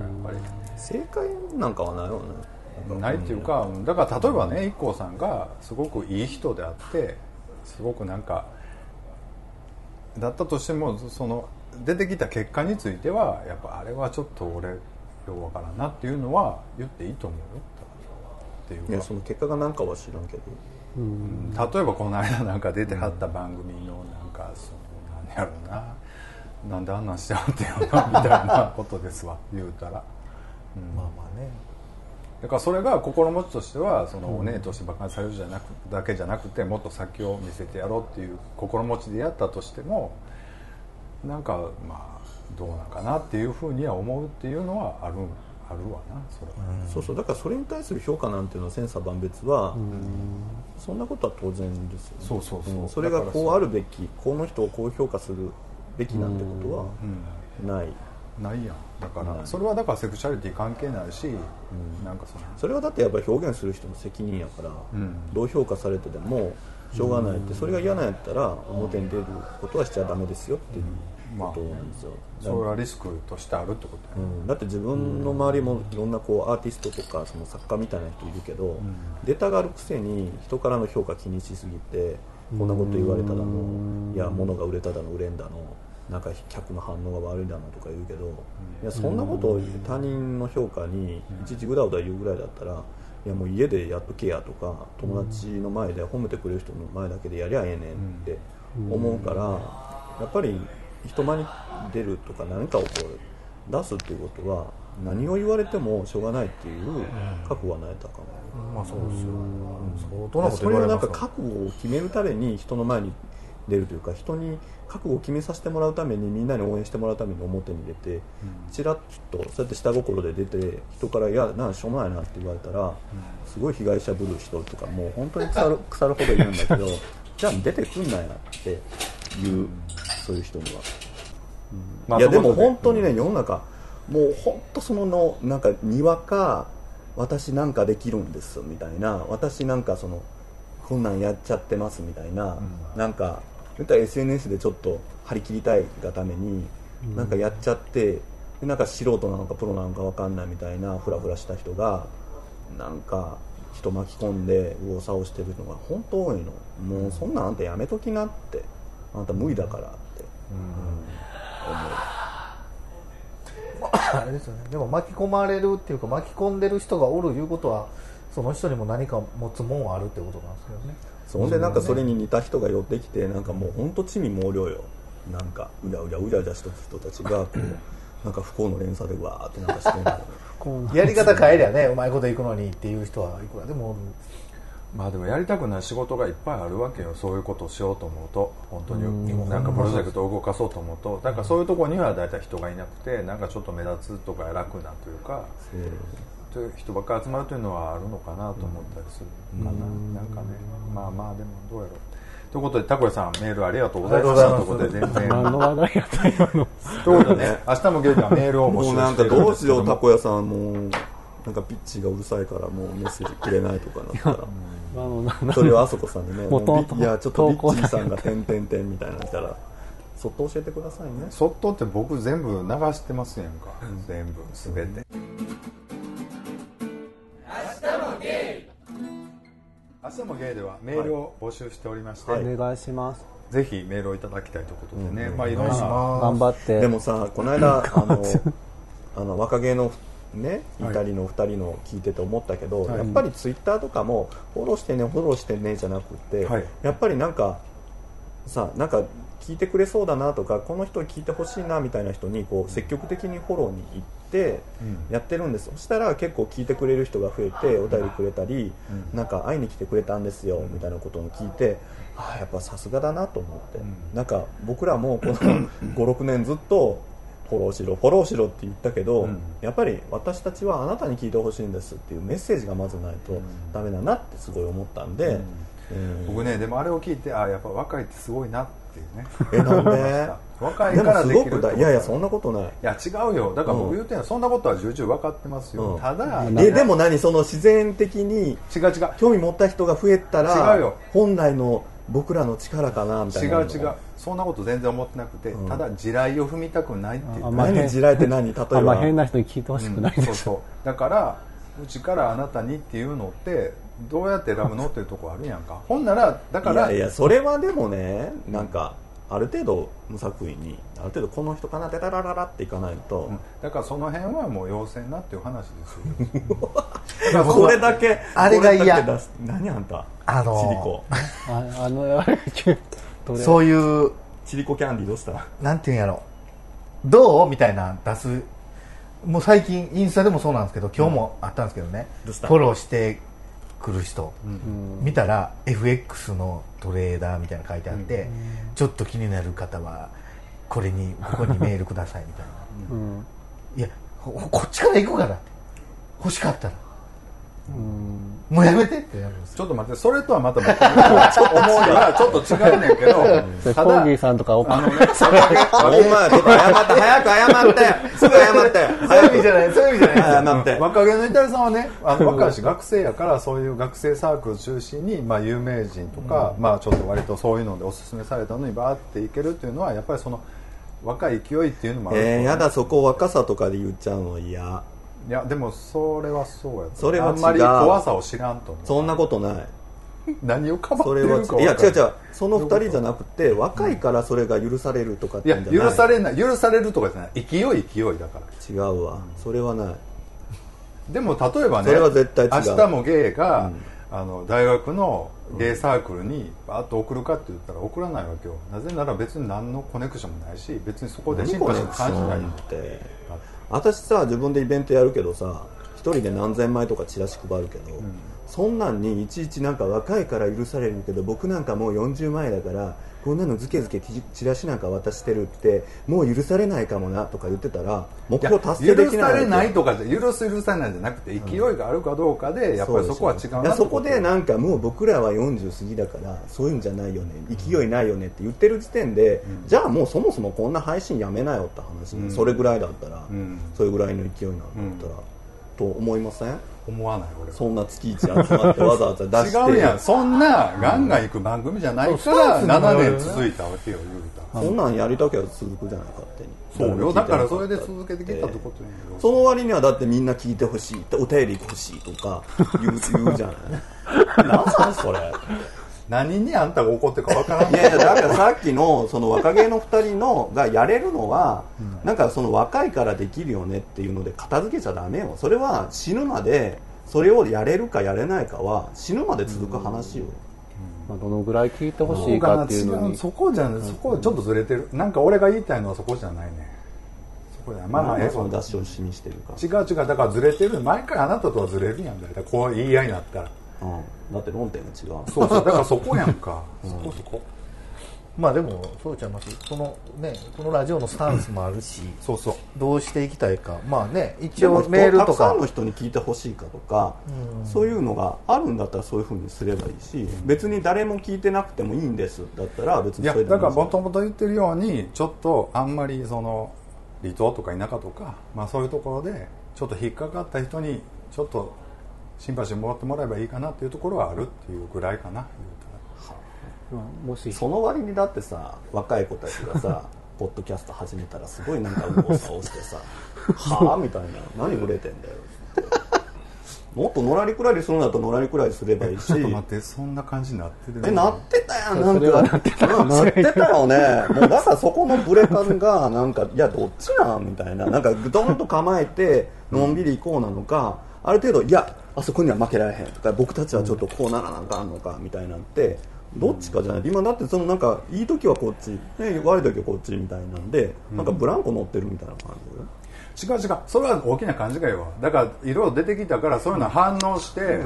なんかやっぱり。正解なんかはないよねないっていうかだから例えばね IKKO さんがすごくいい人であってすごくなんかだったとしてもその出てきた結果についてはやっぱあれはちょっと俺ようわからんなっていうのは言っていいと思うよ。っていうか。いやその結果が何かは知らんけど。うん。例えばこの間なんか出てはった番組のなんかその何やろうな。なんであんなんしてはってんやろなみたいなことですわ言うたら。うん。まあまあねだからそれが心持ちとしてはそのお姉として馬鹿にされるじゃなくだけじゃなくてもっと先を見せてやろうっていう心持ちでやったとしてもなんかまあどうなんかなっていうふうには思うっていうのはあるあるわなそれは、そうそう。だからそれに対する評価なんていうのは千差万別はそんなことは当然ですよね。そうそうそう。ん。それがこうあるべきこの人をこう評価するべきなんてことはうん。ない。ないやんだからそれはだからセクシャリティ関係ないし、なんかそのそれはだってやっぱり表現する人の責任やから、うん。どう評価されてでもしょうがないってそれが嫌なんやったら表に出ることはしちゃダメですよっていうことなんですよ、それはリスクとしてあるってことやね、うん。だって自分の周りもいろんなこうアーティストとかその作家みたいな人いるけど、出たがるくせに人からの評価気にしすぎてこんなこと言われただのいや物が売れただの売れんだのなんか客の反応が悪いだのとか言うけど、いやそんなことを他人の評価にいちいちぐだぐだ言うぐらいだったらいやもう家でやっとけやとか友達の前で褒めてくれる人の前だけでやりゃええねんって思うからやっぱり人前に出るとか何かをこう出すっていうことは何を言われてもしょうがないっていう覚悟はないとあかんまあそうですよ、相当なことそれをなんか覚悟を決めるために人の前に出るというか人に覚悟を決めさせてもらうためにみんなに応援してもらうために表に出て、ちらっとそうやって下心で出て人から「いやなんしょうもないな」って言われたら、すごい被害者ぶる人とかもう本当に腐る [laughs] 腐るほどいるんだけど [laughs] じゃあ出てくんなやっていう、そういう人には。まあいやでも本当にね、世の中もう本当そののなんかにわか私なんかできるんですみたいな。私なんかそのこんなんやっちゃってますみたいな、なんか言ったら SNS でちょっと張り切りたいがために、なんかやっちゃってでなんか素人なのかプロなのかわかんないみたいなフラフラした人がなんか人巻き込んで右往左往してるのが本当多いの。もうそんなんあんたやめときなって。あんた無理だからって、うん。思うあれですよね。でも巻き込まれるっていうか巻き込んでる人がおるいうことはその人にも何か持つもんはあるってことなんですけどねそんでなんかそれに似た人が寄ってきてなんかもう本当地味猛量よ。なんかうやうやうやうやした人たちがこうなんか不幸の連鎖でわーってなんかしてるやり方変えりゃねうまいこといくのにっていう人はいくらでもおる。まあでもやりたくない仕事がいっぱいあるわけよ。そういうことをしようと思うと。本当に。なんかプロジェクトを動かそうと思うと。だからそういうところには大体人がいなくてなんかちょっと目立つとか楽なというか人ばっかり集まるというのはあるのかなと思ったりするかな。なんかね。まあまあでもどうやろう。ということでタコヤさんメールありがとうございました。ということで全然。何の話題やった今のということでね明日もゲイではメールを募集もうなんかどうしようタコ屋さんもうなんかピッチがうるさいからもうメッセージくれないとかなったら。あのななそれをあそこさんにねいやちょっとビ投稿ッチーさんが「てんてんてん」みたいなの来たら。そっと教えてくださいね。そっとって僕全部流してますやんか。全部全て明日もゲイではメールを募集しておりまして、はい。お願いします。ぜひメールをいただきたいということでね、まあいろんな頑張って。でもさこの間 [laughs] あのあの若芸のねイタリの2人の聞いてて思ったけど、はい。やっぱりツイッターとかもフォローしてねフォローしてねじゃなくて、はい。やっぱりなんかさなんか聞いてくれそうだなとかこの人聞いてほしいなみたいな人にこう積極的にフォローに行ってやってるんです、そしたら結構聞いてくれる人が増えてお便りくれたり、なんか会いに来てくれたんですよみたいなことを聞いて、ああやっぱさすがだなと思って、なんか僕らもこの [laughs] 56年ずっとフォローしろフォローしろって言ったけど、うん。やっぱり私たちはあなたに聞いてほしいんですっていうメッセージがまずないとダメだなってすごい思ったんで、うん。僕ねでもあれを聞いてあやっぱ若いってすごいなっていうね。えなんで？若いでからできるもすごくだい。やいやそんなことない。いや違うよ。だから僕言うてんのそんなことは重々分かってますよ、うん。ただえでも何その自然的に違う違う。興味持った人が増えたら違うよ。本来の僕らの力かなみたいな。違う違う。そんなこと全然思ってなくて、うん。ただ地雷を踏みたくないっていう。あまあ何地雷って何？例えば。あんま変な人に聞いてほしくないです、そうそう。だからうちからあなたにっていうのってどうやって選ぶのっていうところあるやんか。ほんならだからいやいやそれはでもねなんかある程度無作為にある程度この人かなてららららっていかないと、うん。だからその辺はもう要請なっていう話ですよ。[laughs] これだけあれが嫌。何あんた？あのー。チリコ。ああのそういう。チリコキャンディーどうした？なんていうんやろ。どう？みたいな出す。もう最近インスタでもそうなんですけど今日もあったんですけどね、どうした？フォローしてくる人、うん。見たら FX のトレーダーみたいなの書いてあって、ちょっと気になる方はこれにここにメールくださいみたいな。うん。いやここっちから行くからって。欲しかったら。うんもうやめて。ってなるんです。よちょっと待ってそれとはまた思いがちょっと違うねんけど [laughs] コーギーさんとかお前ちょっと謝って早く謝ってすぐ謝って。そういう意味じゃないそういう意味じゃない。若気の至りさんはねあの若いし学生やからそういう学生サークル中心に、まあ、有名人とか、まあ、ちょっと割とそういうのでおすすめされたのにバーっていけるっていうのはやっぱりその若い勢いっていうのもあるえー、やだそこ若さとかで言っちゃうの嫌いやでもそれはそうやとそれは違う。あんまり怖さを知らんと思う。そんなことない。[laughs] 何をかばってそれはるかいや違う違う。うその二人じゃなくて若いからそれが許されるとかってい。や許されない。許されるとかじゃない。勢い勢いだから。違うわ。それはない。でも例えばねそれは絶対違う。明日もゲイが、あの大学のゲイサークルにバーッと送るかって言ったら送らないわけよ。なぜなら別に何のコネクションもないし別にそこで何シンパシーもコネクシ感じないョンって私さ自分でイベントやるけどさ一人で何千枚とかチラシ配るけど、そんなんにいちいちなんか若いから許されるけど僕なんかもう40前だからこんなのズケズケチラシなんか渡してるってもう許されないかもなとか言ってたら目標達成で許きないされないとかじゃ許す許さないじゃなくて勢いがあるかどうかでやっぱりそこは違うなそこでなんかもう僕らは40過ぎだからそういうんじゃないよね勢いないよねって言ってる時点で、じゃあもうそもそもこんな配信やめなよって話、うんそれぐらいだったら、んそれぐらいの勢いなんだったら、と思いません思わない俺は。そんな月一集まってわざわざ出して。違うやん。そんなガンガン行く番組じゃないから7年続いたわけよ言うたら。そんなんやりたきゃ続くじゃない勝手にそうよ。だからそれで続けてきたってことやん。その割にはだってみんな聞いてほしい。お便り欲しいとか言う言うじゃない。何 [laughs] なんそれ何にあんたが怒ってるかわからん。いやいやだからさっきのその若気の2人のがやれるのは、なんかその若いからできるよねっていうので片付けちゃダメよ。それは死ぬまでそれをやれるかやれないかは死ぬまで続く話よ、まあ、どのぐらい聞いてほしいかっていうのに。そこじゃない。そこちょっとずれてる。なんか俺が言いたいのはそこじゃないね。そこじゃない。まあまあええその出し惜しみしてるか。違う違う。だからずれてる。毎回あなたとはずれるやん。だいたいこう言い合いになったら。うん、だって論点が違う。そうそうだからそこやんか。そこそこ。まあでもそうちゃいます。そのねこのラジオのスタンスもあるし、そうそう。どうしていきたいか。まあね一応メールとか。たくさんの人に聞いてほしいかとか、そういうのがあるんだったらそういうふうにすればいいし別に誰も聞いてなくてもいいんですだったら別にそれでだからもとともと言ってるようにちょっとあんまりその離島とか田舎とか、まあ、そういうところでちょっと引っかかった人にちょっとシンパシーもらってもらえばいいかなっていうところはあるっていうぐらいかな。まあもしその割にだってさ若い子たちがさポッドキャスト始めたらすごいなんか右往左往してさ「はあ?」みたいな「何売れてんだよ」ってもっとのらりくらりするんだとのらりくらりすればいいし。ちょっと待ってそんな感じになってるえなってたやんなんかなってた。うんなってたよね。もうだからそこのブレ感がなんかいやどっちなん？みたいな。なんかドンと構えてのんびり行こうなのか、ある程度いやあそこには負けられへんとか僕たちはちょっとこうならなあかんのかみたいなんてどっちかじゃない。今だってそのなんかいい時はこっち、ね、悪い時はこっちみたいなんで、なんかブランコ乗ってるみたいな感じ違う違うそれは大きな勘違いはだからいろいろ出てきたからそういうの反応して違う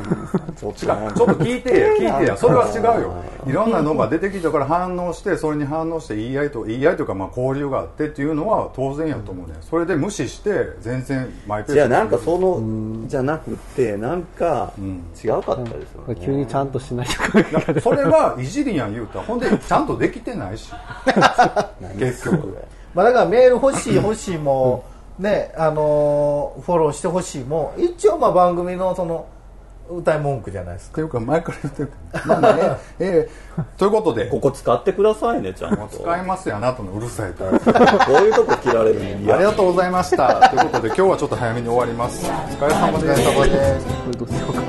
ちょっと聞いてや聞いてや。それは違うよ。いろんなのが出てきたから反応してそれに反応して言い合いと言い合いというかまあ交流があってっていうのは当然やと思うねそれで無視して全然マイペースじゃあなんかそのじゃなくてなんか違うかったですよね、急にちゃんとしないとそれはいじりやん言うた。らほんでちゃんとできてないし。[laughs] 結局。まあだからメール欲しい欲しいも、ね、あのーフォローしてほしいも、一応まあ番組のその、歌い文句じゃないですか。っていうか前から言ってる。まあね。[laughs] ええということで。ここ使ってくださいねちゃんと。使いますよあなたのうるさいと。こういうとこ切られるのあり嫌がとうございました。ということで今日はちょっと早めに終わります。お疲れ様です。これどうしようか